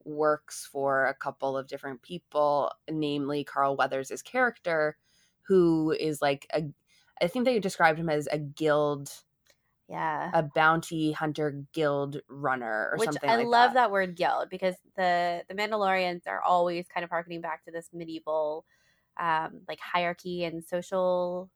works for a couple of different people, namely Carl Weathers' character, who is like a. I think they described him as a guild, Yeah. a bounty hunter guild runner or Which something. I like love that. word guild because the the Mandalorians are always kind of harkening back to this medieval um like hierarchy and social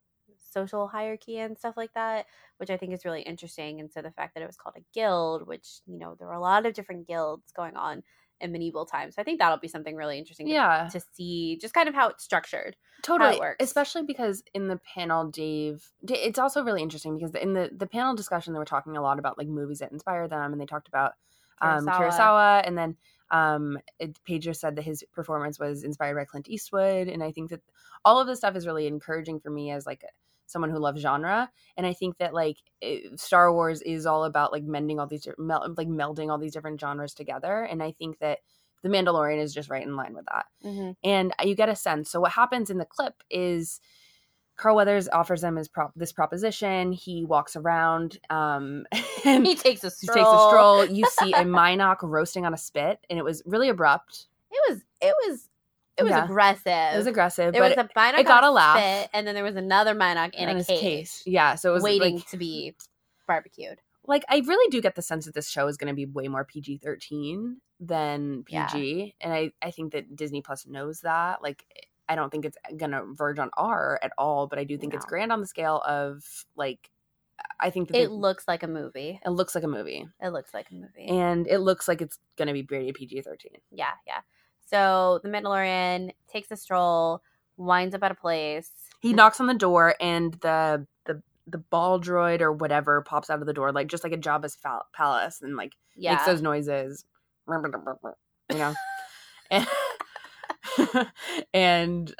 social hierarchy and stuff like that, which I think is really interesting. And so the fact that it was called a guild, which, you know, there were a lot of different guilds going on in medieval times. So I think that'll be something really interesting to- Yeah. to, see just kind of how it's structured. totally works. especially because in the panel dave it's also really interesting because in the the panel discussion they were talking a lot about like movies that inspire them and they talked about um Kurosawa. kurosawa and then um it, pedro said that his performance was inspired by clint eastwood and i think that all of this stuff is really encouraging for me as like someone who loves genre and i think that like it, star wars is all about like mending all these mel- like melding all these different genres together and i think that the mandalorian is just right in line with that Mm-hmm. and you get a sense. So what happens in the clip is Carl Weathers offers them his prop this proposition. He walks around, um, [LAUGHS] he takes a stroll. takes a stroll. You see a [LAUGHS] Mynock roasting on a spit, and it was really abrupt. It was it was it was Yeah. aggressive. It was aggressive, There but was a Mynock it got a laugh. spit, and then there was another Mynock in on a cage, Yeah, so it was waiting like, to be barbecued. like I really do get the sense that this show is going to be way more PG thirteen than Yeah. PG, and I I think that Disney Plus knows that. Like I don't think it's going to verge on R at all, but I do think it's grand on the scale of like I think that they- It looks like a movie. it looks like a movie, It looks like a movie. and it looks like it's going to be rated PG thirteen. yeah, yeah. So the Mandalorian takes a stroll, winds up at a place. He knocks on the door, and the the the ball droid or whatever pops out of the door, like just like a Jabba's fal- palace, and like Yeah, makes those noises, you know, [LAUGHS] [LAUGHS] and, and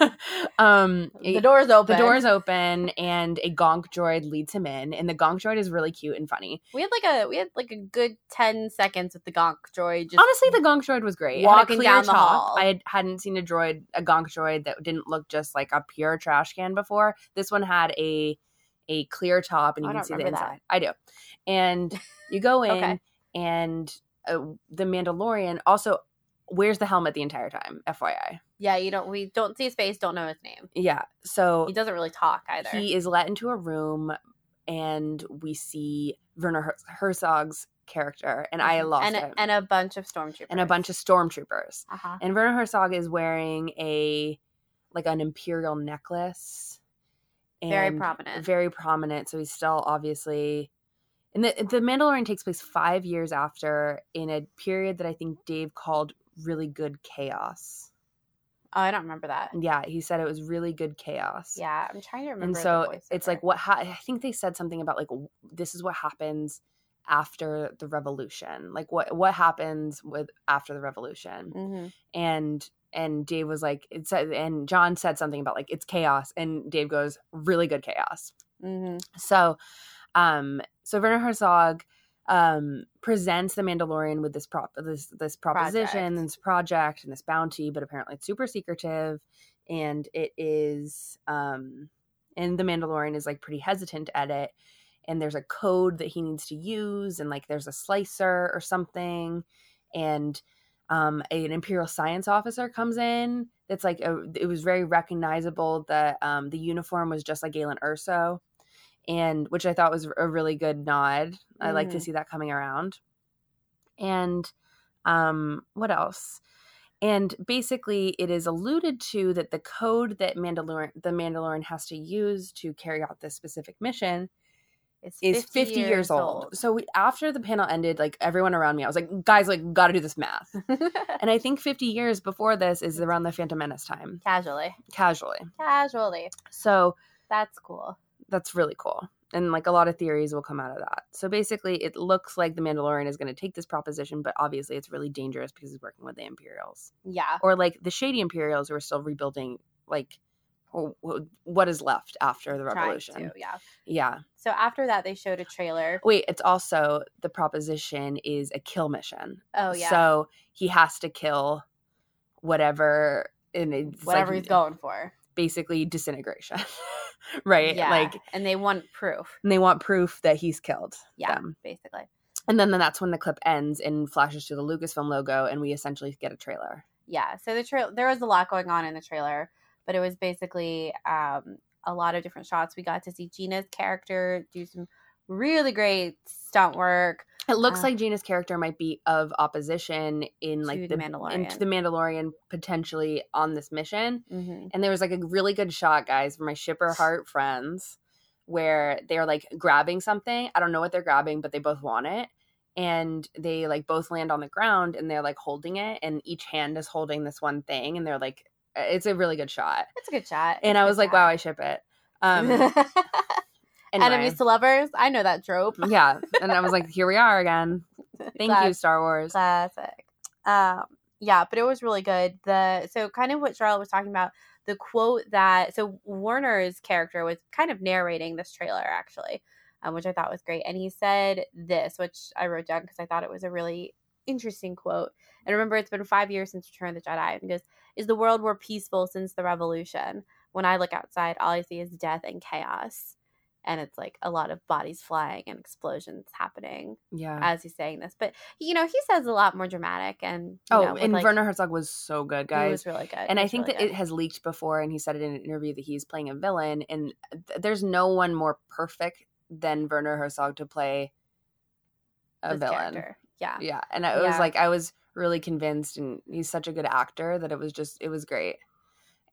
[LAUGHS] um, the door's open. the door's open, and a gonk droid leads him in, and the gonk droid is really cute and funny. We had like a we had like a good ten seconds with the Gonk droid. Just Honestly, the gonk droid was great. It had a walking down the talk. hall. I had, hadn't seen a droid, a gonk droid that didn't look just like a pure trash can before. This one had a a clear top and you can see the remember that. inside. I do. And you go [LAUGHS] in Okay. and uh, the Mandalorian also wears the helmet the entire time, FYI. Yeah, you don't. We don't see his face. Don't know his name. Yeah. So He doesn't really talk either. he is let into a room and we see Werner Her- Herzog's character and I lost Mm-hmm. and it. a, and a bunch of stormtroopers and a bunch of stormtroopers. Uh-huh. And Werner Herzog is wearing a like an imperial necklace. Very prominent. Very prominent. So he's still obviously and the the Mandalorian takes place five years after in a period that I think Dave called really good chaos. Oh, I don't remember that. Yeah, he said it was really good chaos. Yeah, I'm trying to remember. and so it's like what ha- I think they said something about like this is what happens after the revolution. Like what what happens with after the revolution Mhm. and and Dave was like it said and John said something about like it's chaos and Dave goes really good chaos. Mhm. So um so Werner Herzog um presents the Mandalorian with this prop this this proposition Project. this project and this bounty but apparently it's super secretive and it is um and the Mandalorian is like pretty hesitant at it and there's a code that he needs to use and like there's a slicer or something and um an imperial science officer comes in that's like a, it was very recognizable that um the uniform was just like Galen Erso and which I thought was a really good nod. I like to Mhm. see that coming around. And um what else? And basically it is alluded to that the code that Mandalorian the Mandalorian has to use to carry out this specific mission It's is 50, years, old. So we, after the panel ended, like everyone around me, I was like, guys, like, got to do this math. [LAUGHS] and I think 50 years before this is around the Phantom Menace time, Casually. casually. Casually. So That's cool. That's really cool. And like a lot of theories will come out of that. So basically, it looks like the Mandalorian is going to take this proposition, but obviously, it's really dangerous because he's working with the Imperials Yeah. or like the shady Imperials who are still rebuilding like wh- wh- what is left after the revolution. to, yeah. Yeah. So after that, they showed a trailer. Wait, it's also the proposition is a kill mission. Oh yeah. So he has to kill whatever and it's Whatever like he's going for. basically disintegration. [LAUGHS] [LAUGHS] right? Yeah. Like and they want proof. and they want proof that he's killed Yeah. them. Basically. And then then that's when the clip ends and flashes to the Lucasfilm logo and we essentially get a trailer. Yeah. So the trail there was a lot going on in the trailer, but it was basically um, a lot of different shots. We got to see Gina's character do some really great stunt work. It looks Uh, like Gina's character might be of opposition in like the, Mandalorian. into the Mandalorian potentially on this mission. Mm-hmm. And there was like a really good shot, guys, for my shipper heart friends, where they're like grabbing something. I don't know what they're grabbing, but they both want it. And they like both land on the ground and they're like holding it, and each hand is holding this one thing, and they're like, it's a really good shot. It's a good shot. And It's a I was like, shot. wow, I ship it. Um, [LAUGHS] anyway. Enemies to lovers. I know that trope. yeah, and I was like, here we are again. [LAUGHS] Thank you, Star Wars. Classic. Um, yeah, but it was really good. The so kind of what Charlotte was talking about. The quote that so Werner's character was kind of narrating this trailer actually, um, which I thought was great, and he said this, which I wrote down because I thought it was a really interesting quote. And remember, it's been five years since Return of the Jedi, and he goes, "Is the world more peaceful since the Revolution? When I look outside, all I see is death and chaos." And it's like a lot of bodies flying and explosions happening Yeah. as he's saying this. But you know, he says a lot more dramatic and you oh, know, and like, Werner Herzog was so good, he guys. was really good. and I think really that it has leaked before, and he said it in an interview that he's playing a villain, and th- there's no one more perfect than Werner Herzog to play a This villain. character. Yeah. Yeah, and it was like I was really convinced, and he's such a good actor that it was just it was great.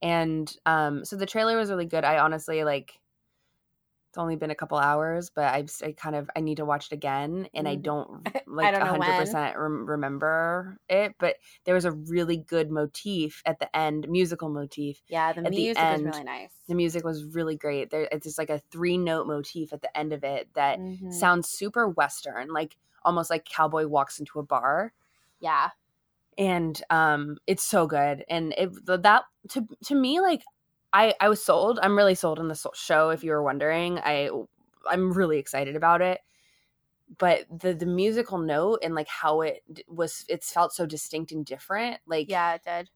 And um, so the trailer was really good. I honestly like. It's only been a couple hours, but I, I kind of I need to watch it again, and I Mhm. don't [LAUGHS] like don't know when. hundred percent remember it. But there was a really good motif at the end, musical motif. Yeah, the At the music end, was really nice. The music was really great. There, it's just like a three note motif at the end of it that Mhm. sounds super western, like almost like cowboy walks into a bar Yeah. and um it's so good and it that to to me like i i was sold i'm really sold on the show if you were wondering i i'm really excited about it but the the musical note and like how it was it's felt so distinct and different like Yeah, it did.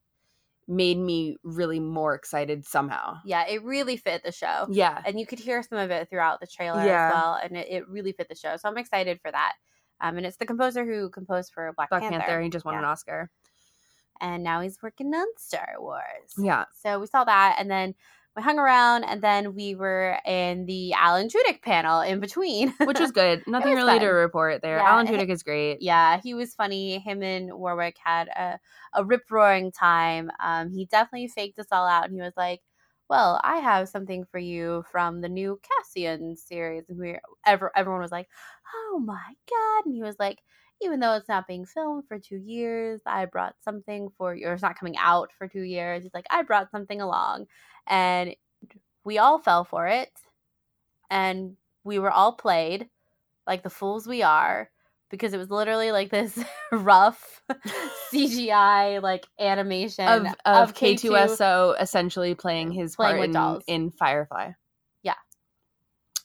made me really more excited somehow. Yeah, it really fit the show. Yeah. And you could hear some of it throughout the trailer Yeah. as well. And it, it really fit the show. So I'm excited for that. Um, and it's the composer who composed for Black, Black Panther. Panther, he just won Yeah. an Oscar. And now he's working on Star Wars. Yeah. So we saw that. And then we hung around. And then we were in the Alan Tudyk panel in between. Which was good. [LAUGHS] Nothing was really to report there. Yeah, Alan Tudyk is great. yeah, he was funny. Him and Warwick had a, a rip roaring time. Um, he definitely faked us all out, and he was like, "Well, I have something for you from the new Cassian series," and we ever everyone was like, "Oh my god!" And he was like, "Even though it's not being filmed for two years, I brought something for you. Or it's not coming out for two years. He's like, I brought something along, and we all fell for it, and we were all played like the fools we are." because it was literally like this [LAUGHS] rough [LAUGHS] CGI like animation Of, of, K2 K-2SO essentially playing his Playing part with in, dolls. in Firefly.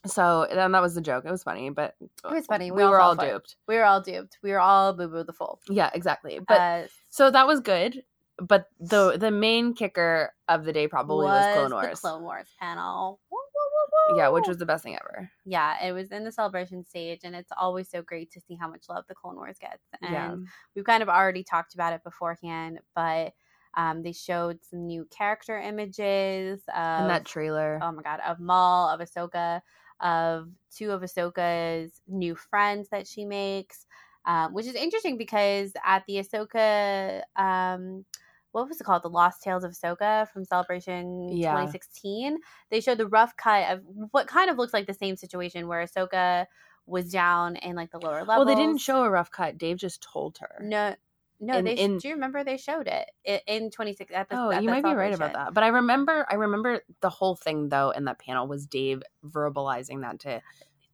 So then that was the joke. It was funny, but It was funny. we, We all were all duped. We were all duped. We were all Boo Boo the Fool. Yeah, exactly. But uh, so that was good. But the the main kicker of the day probably was, Clone Wars. Clone Wars panel. Woo, woo, woo, Yeah, which was the best thing ever. yeah, it was in the celebration stage, and it's always so great to see how much love the Clone Wars gets. And yeah. we've kind of already talked about it beforehand, but um, they showed some new character images of And that trailer. oh my god, of Maul, of Ahsoka, of two of Ahsoka's new friends that she makes, um, which is interesting because at the Ahsoka, um, what was it called? The Lost Tales of Ahsoka from Celebration Yeah. 2016. They showed the rough cut of what kind of looks like the same situation where Ahsoka was down in like the lower levels. well, they didn't show a rough cut. Dave just told her. No. No, they in- do you remember they showed it in 26 at the Oh, at you might be right about that. But I remember, I remember the whole thing though in that panel was Dave verbalizing that to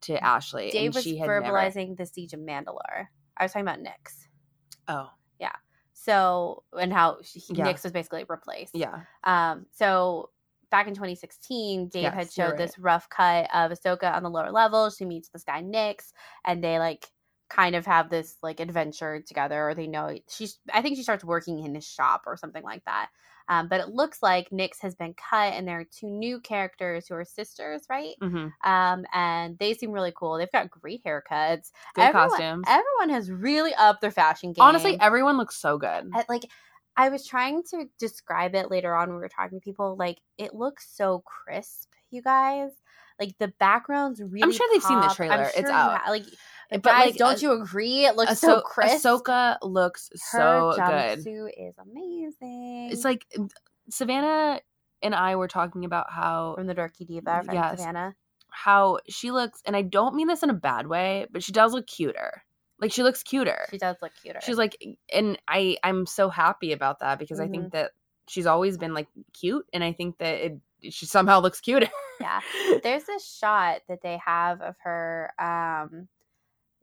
to Ashley. Dave and was she had never- verbalizing the siege of Mandalore. I was talking about Nyx. Oh, Yeah. So and how she, Yeah. Nyx was basically replaced. yeah, Um. So back in 2016, Dave had Yes, you're showed right. this rough cut of Ahsoka on the lower level. She meets this guy Nyx, and they like kind of have this like adventure together, or they know she's. I think she starts working in his shop or something like that. Um, but it looks like Nyx has been cut, and there are two new characters who are sisters, right? hmm Um, and they seem really cool. They've got great haircuts. good Everyone- costumes. Everyone has really upped their fashion game. Honestly, everyone looks so good. I- like I was trying to describe it later on when we were talking to people. Like it looks so crisp, you guys. Like the backgrounds really. I'm sure they've seen the pop. Trailer. It's sure you out. ha- like, But, guys, like, don't Ah- you agree? It looks so Ahso- crisp. Ahsoka looks Her so good. jumpsuit is amazing. It's like Savannah and I were talking about how from the Dorky Diva from Yes. Savannah. how she looks, and I don't mean this in a bad way, but she does look cuter. Like she looks cuter. She does look cuter. She's like, and I I'm so happy about that because I Mm-hmm. think that she's always been like cute, and I think that it she somehow looks cuter. Yeah. [LAUGHS] there's this shot that they have of her um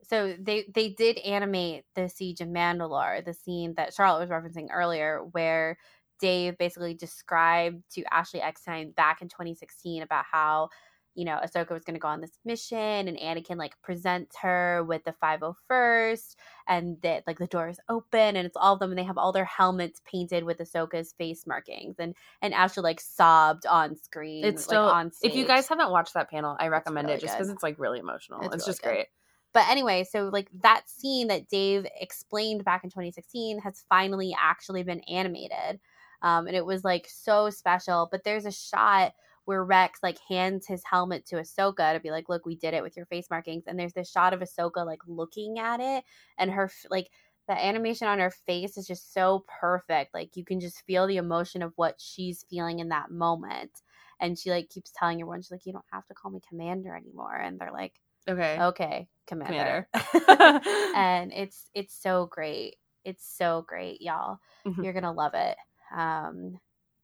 so they they did animate the siege of mandalore the scene that charlotte was referencing earlier where dave basically described to ashley eckstein back in 2016 about how you know ahsoka was going to go on this mission and anakin like presents her with the 501st and that like the door is open and it's all of them and they have all their helmets painted with ahsoka's face markings and and ashley like sobbed on screen It's like, still on stage. if you guys haven't watched that panel, I recommend really it just because it's like really emotional. It's It's, really just good. great. But anyway, so like that scene that Dave explained back in 2016 has finally actually been animated. Um, and it was like so special. But there's a shot where Rex like hands his helmet to Ahsoka to be like, look, we did it with your face markings. And there's this shot of Ahsoka like looking at it and her like the animation on her face is just so perfect. Like you can just feel the emotion of what she's feeling in that moment. And she like keeps telling everyone, she's like, you don't have to call me commander anymore. And they're like, Okay. okay commander, Commander. [LAUGHS] [LAUGHS] and it's it's so great it's so great y'all Mhm. you're gonna love it um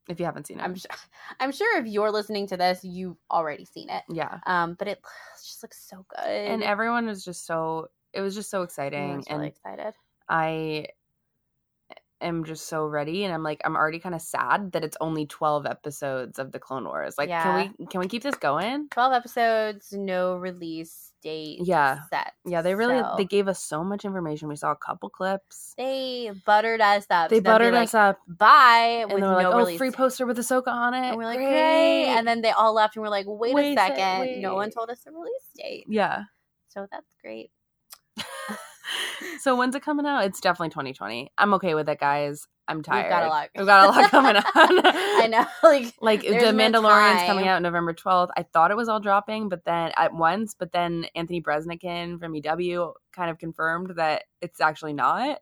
if you haven't seen it. i'm sure [LAUGHS] i'm sure if you're listening to this you've already seen it yeah. um but it [SIGHS] just looks so good And everyone was just so it was just so exciting was really and excited I am just so ready and I'm like I'm already kind of sad that it's only 12 episodes of the Clone Wars. Like Yeah. can we can we keep this going? 12 episodes no release date Yeah. set. Yeah, they really So they gave us so much information. We saw a couple clips. they buttered us up. They to then be buttered like, us up, Bye and with they were like, no "Oh, release. free poster with Ahsoka on it." and we're like, great. And then they all left, and we're like, wait, Wait a a sec- second. No one told us the release date. yeah. So that's great. [LAUGHS] so when's it coming out? It's definitely 2020. I'm okay with it, guys. I'm tired. We've got a lot. We've got a lot coming [LAUGHS] on. I know. [LAUGHS] Like Like the Mandalorian's coming out November 12th. I thought it was all dropping, but then at once, but then Anthony Breznican from EW kind of confirmed that it's actually not.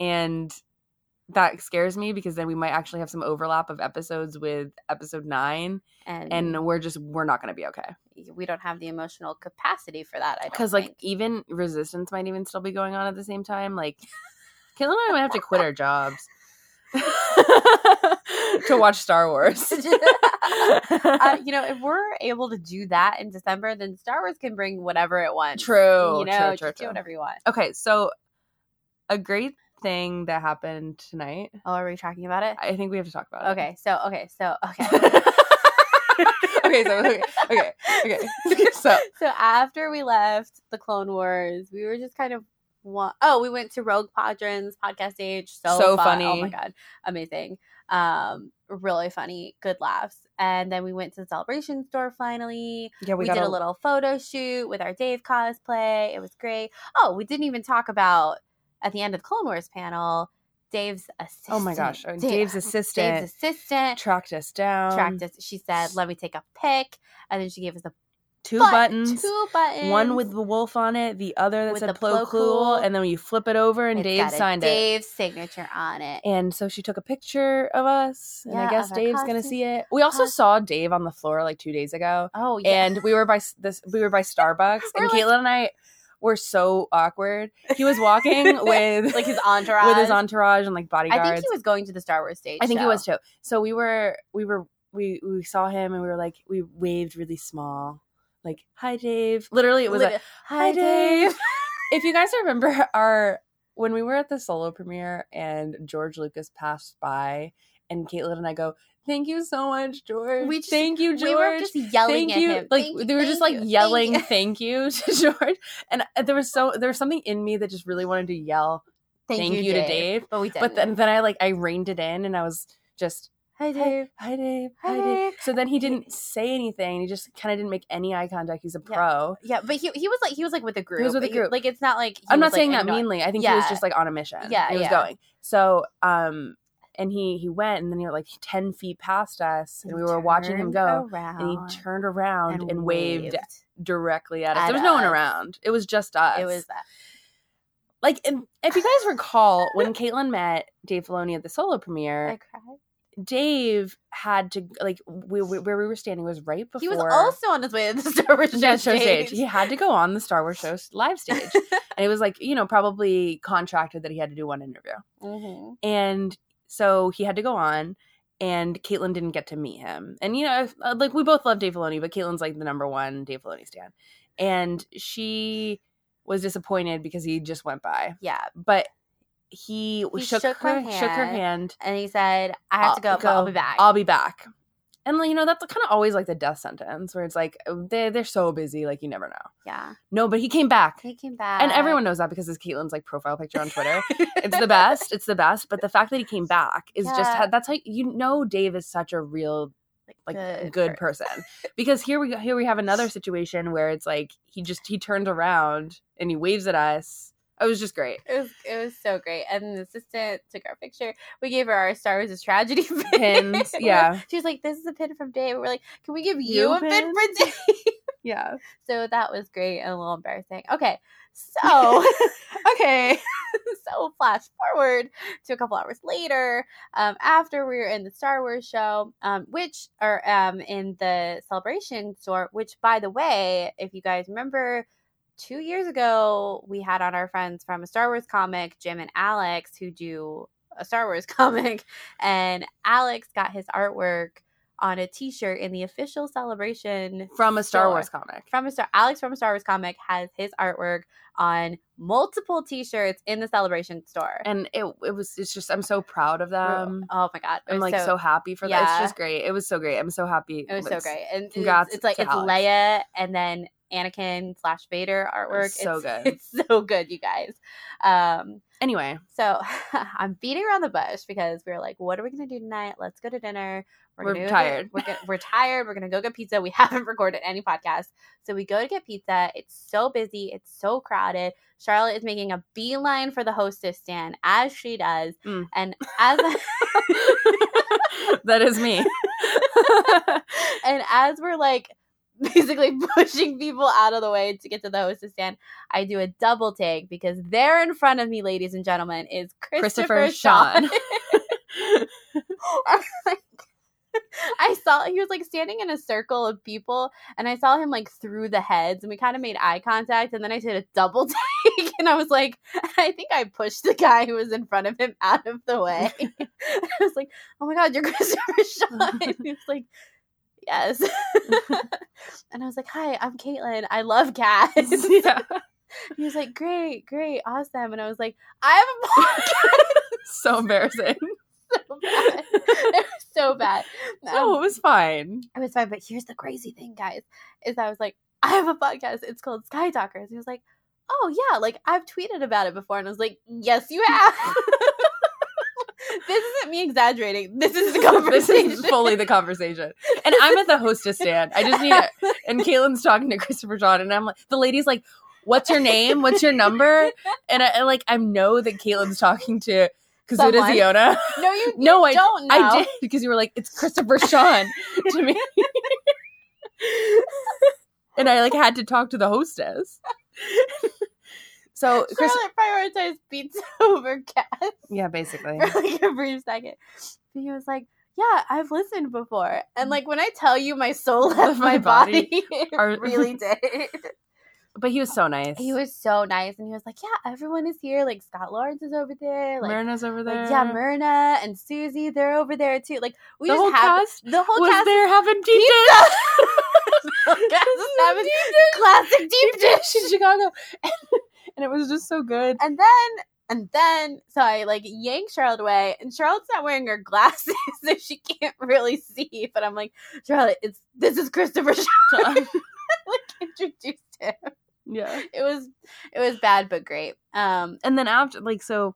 And that scares me because then we might actually have some overlap of episodes with episode 9 and, and we're just we're not going to be okay. we don't have the emotional capacity for that. I Cuz like even Resistance might even still be going on at the same time like [LAUGHS] Caitlin and I might have to quit our jobs. [LAUGHS] to watch Star Wars. [LAUGHS] uh, you know, if we're able to do that in December, then Star Wars can bring whatever it wants. True, You know, true, just true, do whatever you want. okay, so a great thing that happened tonight. Oh, are we talking about it? I think we have to talk about it. Okay, so okay, so okay. [LAUGHS] okay, so okay, okay, okay. So [LAUGHS] so after we left the Clone Wars, we were just kind of wa- oh, we went to Rogue Podrons podcast stage. So, So fun. Oh my god, amazing. Um, really funny, good laughs. And then we went to the celebration store finally. yeah, We, got did a little photo shoot with our Dave cosplay. It was great. Oh, we didn't even talk about at the end of the Clone Wars panel, Dave's assistant. Oh my gosh, Dave- Dave's assistant Dave's assistant tracked us down. tracked us. She said, "Let me take a pic," and then she gave us a two butt- buttons. two buttons, One with the wolf on it, the other that With said Plo Kool. and then you flip it over and It's Dave signed it. Dave's signature on it. And so she took a picture of us, and Yeah, I guess Dave's gonna see it. We also costume. saw Dave on the floor like two days ago, Oh yeah, and we were by this. We were by Starbucks, We're and like- Caitlin and I were so awkward. He was walking [LAUGHS] with like his entourage. [LAUGHS] with his entourage and like bodyguards. I think he was going to the Star Wars stage. I think he was too. So we were we were we we saw him and we were like we waved really small, like hi Dave. Literally, it was Lit- like hi Dave. [LAUGHS] if you guys remember our when we were at the solo premiere and George Lucas passed by and Caitlin and I go, "Thank you so much, George. We just- thank you, George." We were just yelling thank at you. him. Like Thank they were just like you, yelling Thank you. thank you [LAUGHS] to George, and uh, there was so there was something in me that just really wanted to yell thank, you, to Dave. But we did. But then then I like I reined it in and I was just hi hi Dave. hi Dave, Hi, Dave. Dave. So then he didn't say anything. He just kind of didn't make any eye contact. He's a pro. Yeah, but he he was like he was like with a group. He was with a He- group. Like it's not like he I'm not like, saying that annoyed. meanly. I think he was just like on a mission. Yeah, he was yeah. going. So um, and he he went and then he was like ten feet past us and we were watching him go. around And he turned around and, waved, directly at us. at there was no one around. It was just us. It was that. like if you guys [SIGHS] recall when Caitlin met Dave Filoni at the solo premiere, I cried. Dave had to like we, we, where we were standing was right before He was also on his way to the Star Wars show stage. He had to go on the Star Wars show live stage, [LAUGHS] and it was like you know probably contracted that he had to do one interview, Mhm. and so he had to go on. And Caitlin didn't get to meet him, and you know, like we both love Dave Filoni, but Caitlin's like the number one Dave Filoni stan, and she was disappointed because he just went by. Yeah, But he, He shook, shook her her, shook her hand. hand. and he said, "I have to go, I'll but I'll be back." I'll be back. And you know, that's kind of always like the death sentence where it's like oh, they they're so busy, like you never know. yeah, No, but he came back. he came back, And everyone knows that because it's Caitlin's like profile picture on Twitter. [LAUGHS] it's the best. It's the best. But the fact that he came back is just that's how you know Dave is such a real like Good good, per- person. [LAUGHS] because here we go here we have another situation where it's like he just he turns around and he waves at us. It was just great. It was it was so great. And the assistant took our picture. We gave her our Star Wars is tragedy [LAUGHS] pin. Pins, [LAUGHS] yeah. She was like, "This is a pin from Dave." We're like, "Can we give you, You a pin pin? for Dave?" [LAUGHS] Yeah. so that was great and a little embarrassing. Okay, so okay, so flash forward to a couple hours later, um, after we were in the Star Wars show, um, which or um in the celebration store. Which, by the way, if you guys remember two years ago, we had on our friends from a Star Wars comic, Jim and Alex, who do a Star Wars [LAUGHS] comic, and Alex got his artwork on a T-shirt in the official celebration From a Star store. Wars comic. From a Star Alex from a Star Wars comic has his artwork on multiple T-shirts in the celebration store. and it it was it's just I'm so proud of them. oh my god, I'm like so, happy for that. It's just great. It was so great. I'm so happy. It was so great. And Congrats it's, it's like it's Alex. Leia and then Anakin slash Vader artwork. It's so it's, [LAUGHS] good. It's so good, you guys. Um, Anyway, so [LAUGHS] I'm beating around the bush because we were like, what are we gonna do tonight? Let's go to dinner. We're get- tired. we're, gonna, we're tired. We're gonna go get pizza. We [LAUGHS] haven't recorded any podcast, so we go to get pizza. It's so busy. It's so crowded. Charlotte is making a beeline for the hostess stand as she does, Mm. and as that is me. and as we're like [LAUGHS] basically pushing people out of the way to get to the hostess stand, I do a double take because there in front of me, ladies and gentlemen, is Christopher, Christopher Sean. [LAUGHS] I saw he was like standing in a circle of people, and I saw him like through the heads, and we kind of made eye contact, and then I did a double [LAUGHS] take, and I was like, I think I pushed the guy who was in front of him out of the way. I was like, Oh my god, you're Christopher Sean. he was like, Yes. [LAUGHS] [LAUGHS] and I was like, Hi, I'm Caitlin. I love cats. [LAUGHS] yeah. He was like, Great, great, awesome. And I was like, I have a podcast. So embarrassing. so bad. it was so bad. No, Um, it was fine. it was fine. But here's the crazy thing, guys, is I was like, I have a podcast. It's called Sky Talkers. He was like, Oh yeah, like I've tweeted about it before, and I was like, Yes, you have. Me exaggerating. This is the conversation. [LAUGHS] this is fully the conversation. And I'm at the hostess stand. I just need it. And Caitlin's talking to Christopher Sean, and I'm like, the lady's like, "What's your name? What's your number?" And I like, I know that Caitlin's talking to Kazuda. Xiono. No, you [LAUGHS] No, I don't know. I did because you were like, "It's Christopher Sean" to me, [LAUGHS] and I like had to talk to the hostess. [LAUGHS] so Chris, Charlotte prioritized pizza [LAUGHS] over cats yeah, basically, for like a brief second. But he was like, "Yeah, I've listened before," and like when I tell you, my soul [LAUGHS] left my, My body. body it are- really did. but he was so nice. He was so nice, and he was like, "Yeah, everyone is here. Like Scott Lawrence is over there. Like, Myrna's over there. like yeah, Myrna and Suzie, they're over there too. Like we The just whole have cast the whole was cast. there having deep Pizza. is having classic deep dish. in Chicago, and it was just so good. And then and then so I like yank Charlotte away, and Charlotte's not wearing her glasses, [LAUGHS] so she can't really see. But I'm like, Charlotte, it's this is Christopher Sean. [LAUGHS] like introduced him. yeah, It was it was bad but great. Um and then after, like, so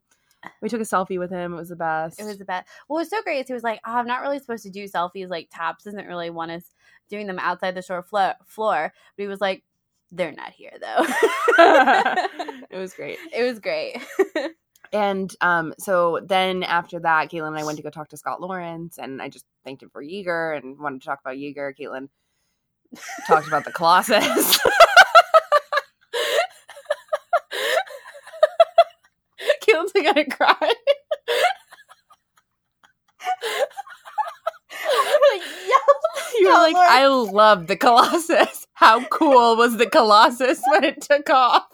we took a selfie with him. It was the best. it was the best. What was so great is he was like, oh, I'm not really supposed to do selfies. Like Taps doesn't really want us doing them outside the shore floor. Floor, but he was like, they're not here though. [LAUGHS] it was great. it was great. [LAUGHS] And um, so then after that, Caitlin and I went to go talk to Scott Lawrence, and I just thanked him for Yeager and wanted to talk about Yeager. Caitlin talked about the Colossus. [LAUGHS] Caitlin's like, gonna cry. You were like, I love the Colossus. How cool was the Colossus when it took off?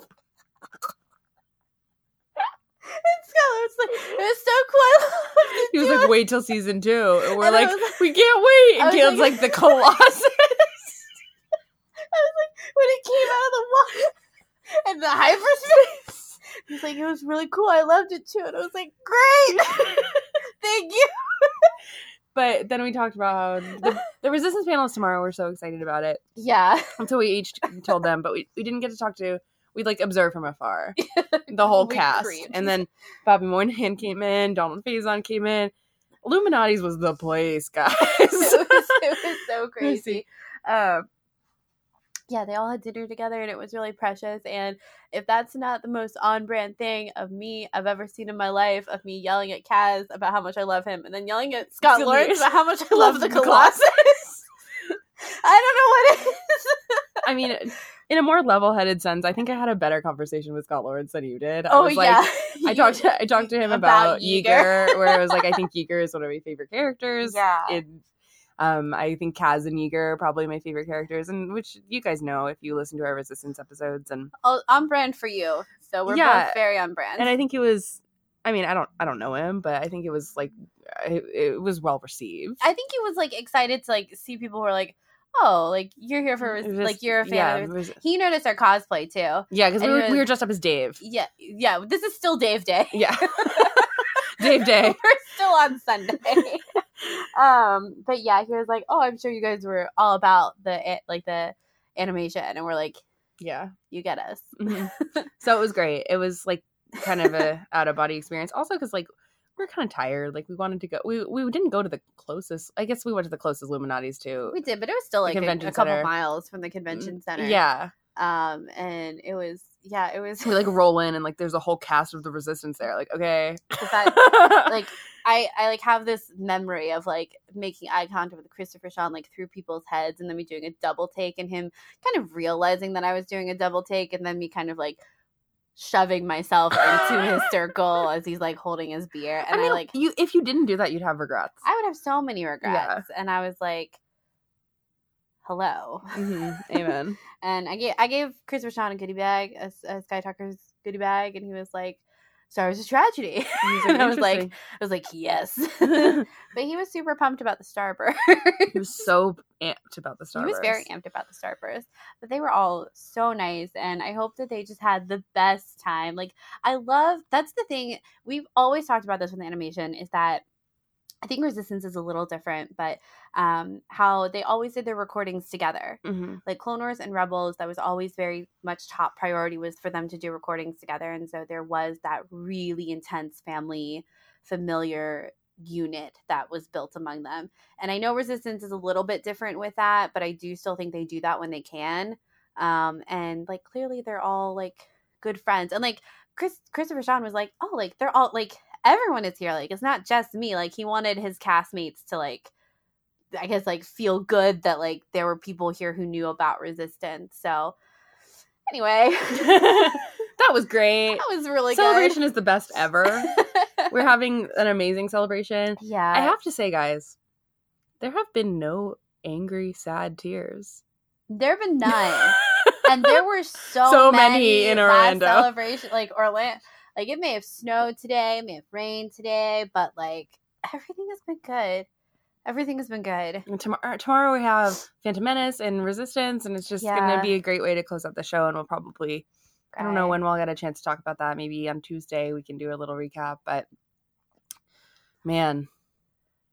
Was like, it was so cool. I loved it He was like, wait till season two. And we're And like, like- we can't wait. And Caitlin's like- like, the Colossus. [LAUGHS] I was like, when it came out of the water and the hyperspace, he's like, it was really cool. I loved it too. And I was like, great. [LAUGHS] Thank you. But then we talked about how the, [LAUGHS] the resistance panel is tomorrow. We're so excited about it. Yeah. [LAUGHS] So we each told them, but we, we didn't get to talk to, we like observe from afar [LAUGHS] the whole cast. And then Bobby Moynihan came in, Donald Faison came in. Lou Malnati's was the place, guys. it, was, it was so Crazy. crazy. Yeah, they all had dinner together and it was really precious. And if that's not the most on brand thing of me I've ever seen in my life, of me yelling at Kaz about how much I love him, and then yelling at Scott It's Lawrence about how much I [LAUGHS] love the The Colossus. [LAUGHS] I don't know what it is. I mean, in a more level-headed sense, I think I had a better conversation with Scott Lawrence than you did. I oh was like, yeah, I talked to I talked to him [LAUGHS] About about, Yeager. Yeager, where I was like, I think Yeager is one of my favorite characters. Yeah. In, um, I think Kaz and Yeager are probably my favorite characters, and which you guys know if you listen to our Resistance episodes, and Oh, on brand for you. So we're Yeah. both very on brand. and I think it was. I mean, I don't I don't know him, but I think it was like it, it was well received. I think he was like excited to like see people who are like, oh, like you're here for was like you're a fan. Yeah, of it theirs. was- He noticed our cosplay too. yeah, because we were, we were dressed up as Dave. Yeah, yeah. This is still Dave Day. Yeah, [LAUGHS] Dave Day. We're still on Sunday. [LAUGHS] um, but yeah, he was like, "Oh, I'm sure you guys were all about the like the animation," and we're like, Yeah. You get us. Mhm. [LAUGHS] So it was great. It was like kind of a [LAUGHS] out of body experience. Also, because like we are kind of tired. Like we wanted to go. We we didn't go to the closest. I guess we went to the closest Lou Malnati's too. We did, but it was still like a, a couple center. miles from the convention center. Yeah. Um, and it was yeah, it was We like roll in and like there's a whole cast of the resistance there. Like okay. that [LAUGHS] like I I like have this memory of like making eye contact with Christopher Sean like through people's heads and then me doing a double take and him kind of realizing that I was doing a double take and then me kind of like shoving myself into his [LAUGHS] circle as he's like holding his beer and I mean, I like you if you didn't do that, you'd have regrets. I would have so many regrets and I was like hello Mhm. [LAUGHS] Amen. and I gave I gave Christopher Sean a goodie bag, a, a Sky Talker's goodie bag, and he was like, "Star Wars is tragedy." [LAUGHS] He's and I was like. I was like, yes. [LAUGHS] but he was super pumped about the Starburst. he was so amped about the Star he was very amped about the Starburst. But they were all so nice, and I hope that they just had the best time. Like I love that's the thing we've always talked about this with animation is that. I think Resistance is a little different, but um, how they always did their recordings together. hmm like Clone Wars and Rebels, that was always very much top priority was for them to do recordings together, and so there was that really intense family, familiar unit that was built among them. And I know Resistance is a little bit different with that, but I do still think they do that when they can. Um, and like clearly they're all like good friends, and like Chris Christopher Sean was like, oh, like they're all like everyone is here. Like it's not just me. Like he wanted his castmates to like I guess like feel good that like there were people here who knew about resistance. So anyway, [LAUGHS] that was great. That was really Celebration is the best ever. [LAUGHS] We're having an amazing celebration. yeah. I have to say, guys, there have been no angry, sad tears. there have been [LAUGHS] none. and there were so, So many in last Orlando. celebration like Orlando like it may have snowed today, it may have rained today, but like everything has been good. Everything has been good. And tomorrow, uh, tomorrow we have Phantom Menace and Resistance, and it's just going to be a great way to close out the show. And we'll probably, I don't know when we'll get a chance to talk about that. Maybe on Tuesday we can do a little recap. But man,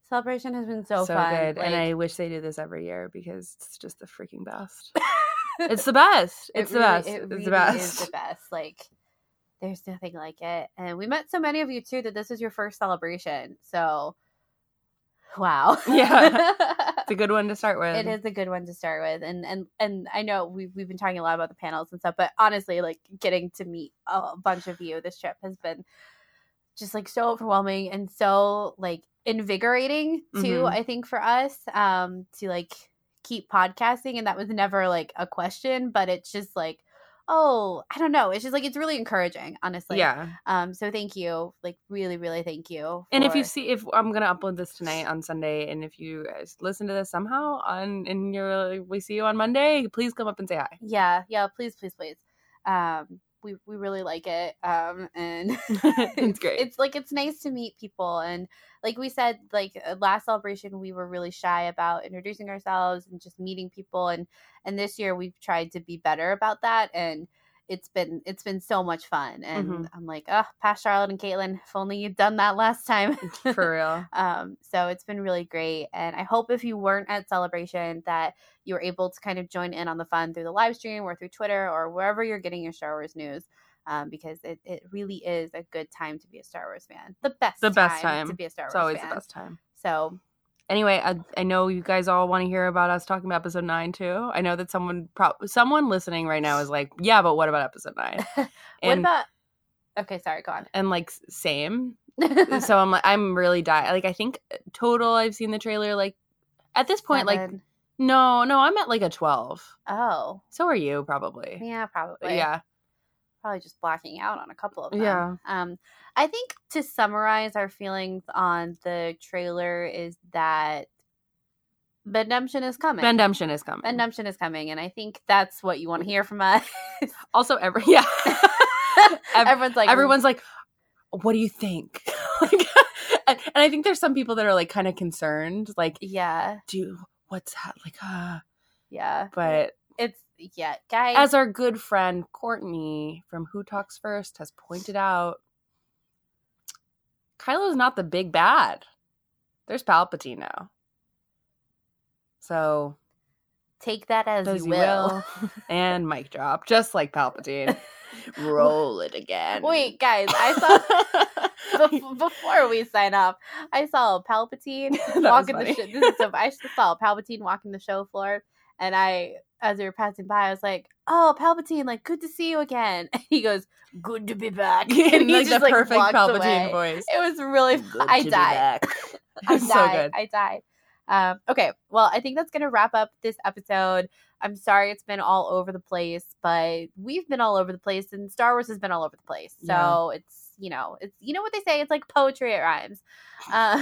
celebration has been so, so, fun. good. and I wish they do this every year because it's just the freaking best. [LAUGHS] it's the best. It It's the really- best. It it's the best. is the best. Like, there's nothing like it. And we met so many of you too that this is your first celebration. So, wow. Yeah. [LAUGHS] It's a good one to start with. it is a good one to start with. And and and I know we've we've been talking a lot about the panels and stuff, but honestly, like getting to meet a bunch of you this trip has been just like so overwhelming and so like invigorating too. Mhm. I think for us um to like keep podcasting, and that was never like a question, but it's just like oh i don't know it's just like it's really encouraging honestly yeah. um so thank you like really really thank you And if you see, if I'm gonna upload this tonight on Sunday, and if you guys listen to this somehow on, and you're, we see you on Monday, please come up and say hi. yeah yeah please please please um we we really like it um and [LAUGHS] It's [LAUGHS] great. it's like it's nice to meet people and like we said like uh, last celebration we were really shy about introducing ourselves and just meeting people and and this year we've tried to be better about that and it's been it's been so much fun and Mhm. i'm like oh past charlotte and caitlin if only you'd done that last time [LAUGHS] For real. um, so it's been really great. And I hope if you weren't at Celebration that you were able to kind of join in on the fun through the live stream or through Twitter or wherever you're getting your Star Wars news. Um, because it, it really is a good time to be a Star Wars fan. The best The best time. to be a Star Wars. Fan. It's always fan. the best time. So Anyway, I, I know you guys all want to hear about us talking about episode nine too. I know that someone, pro- someone listening right now is [LAUGHS] like, "Yeah, but what about episode 9? [LAUGHS] what And about Okay, sorry, go on. and like same. [LAUGHS] so I'm like, I'm really dying. Like I think total, I've seen the trailer. Like at this point, like no, no, I'm at like a twelve. Oh. So are you probably? Yeah, probably. Yeah. Probably just blacking out on a couple of them. Yeah. Um, I think to summarize our feelings on the trailer is that redemption is coming. Redemption is coming. redemption is coming, and I think that's what you want to hear from us. [LAUGHS] also, every yeah, [LAUGHS] Everyone's like, everyone's like, "What do you think?" [LAUGHS] like, and, and I think there's some people that are like kind of concerned, like, yeah, "Do what's that?" Like, uh yeah, but it's yeah, guys. as our good friend Courtney from Who Talks First has pointed out, Kylo's not the big bad. There's Palpatine now. So take that as, you will. [LAUGHS] and mic drop, just like Palpatine. [LAUGHS] Roll it again. Wait, guys, I saw [LAUGHS] bef- before we sign off, I saw Palpatine walking the. This is so I saw Palpatine walking the show floor, and I, as we were passing by, I was like, "Oh, Palpatine, like, good to see you again." [LAUGHS] And he goes, "Good to be back." [LAUGHS] and he like just the like perfect Palpatine away. voice. It was really. [LAUGHS] Good I died. I so died. good. I died. Um, okay, well, I think that's going to wrap up this episode. I'm sorry it's been all over the place, but we've been all over the place, and Star Wars has been all over the place. So Yeah. it's you know, it's you know what they say. It's like poetry. It rhymes. Uh,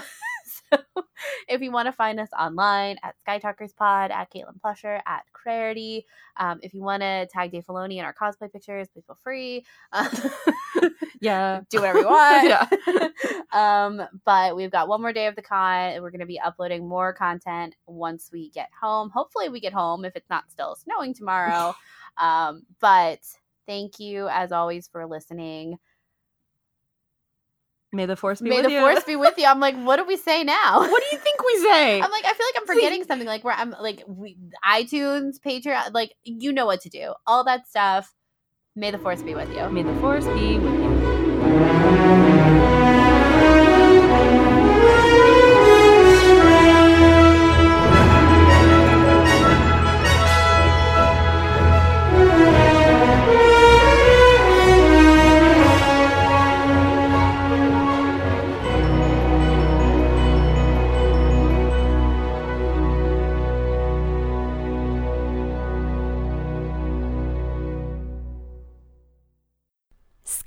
so [LAUGHS] if you want to find us online at Sky Talkers Pod, at Caitlin Plusher, at Clarity. Um, if you want to tag Dave Filoni in our cosplay pictures, please feel free. Uh, [LAUGHS] Yeah. do whatever you want. [LAUGHS] Yeah. um, but we've got one more day of the con. and We're going to be uploading more content once we get home. Hopefully, we get home if it's not still snowing tomorrow. um, but thank you as always for listening. May the force be May with the you. force be with [LAUGHS] you. I'm like, what do we say now? What do you think we say? I'm like, I feel like I'm forgetting something. Like where I'm like, we, iTunes, Patreon, like you know what to do. All that stuff. May the force be with you. May the force be with you.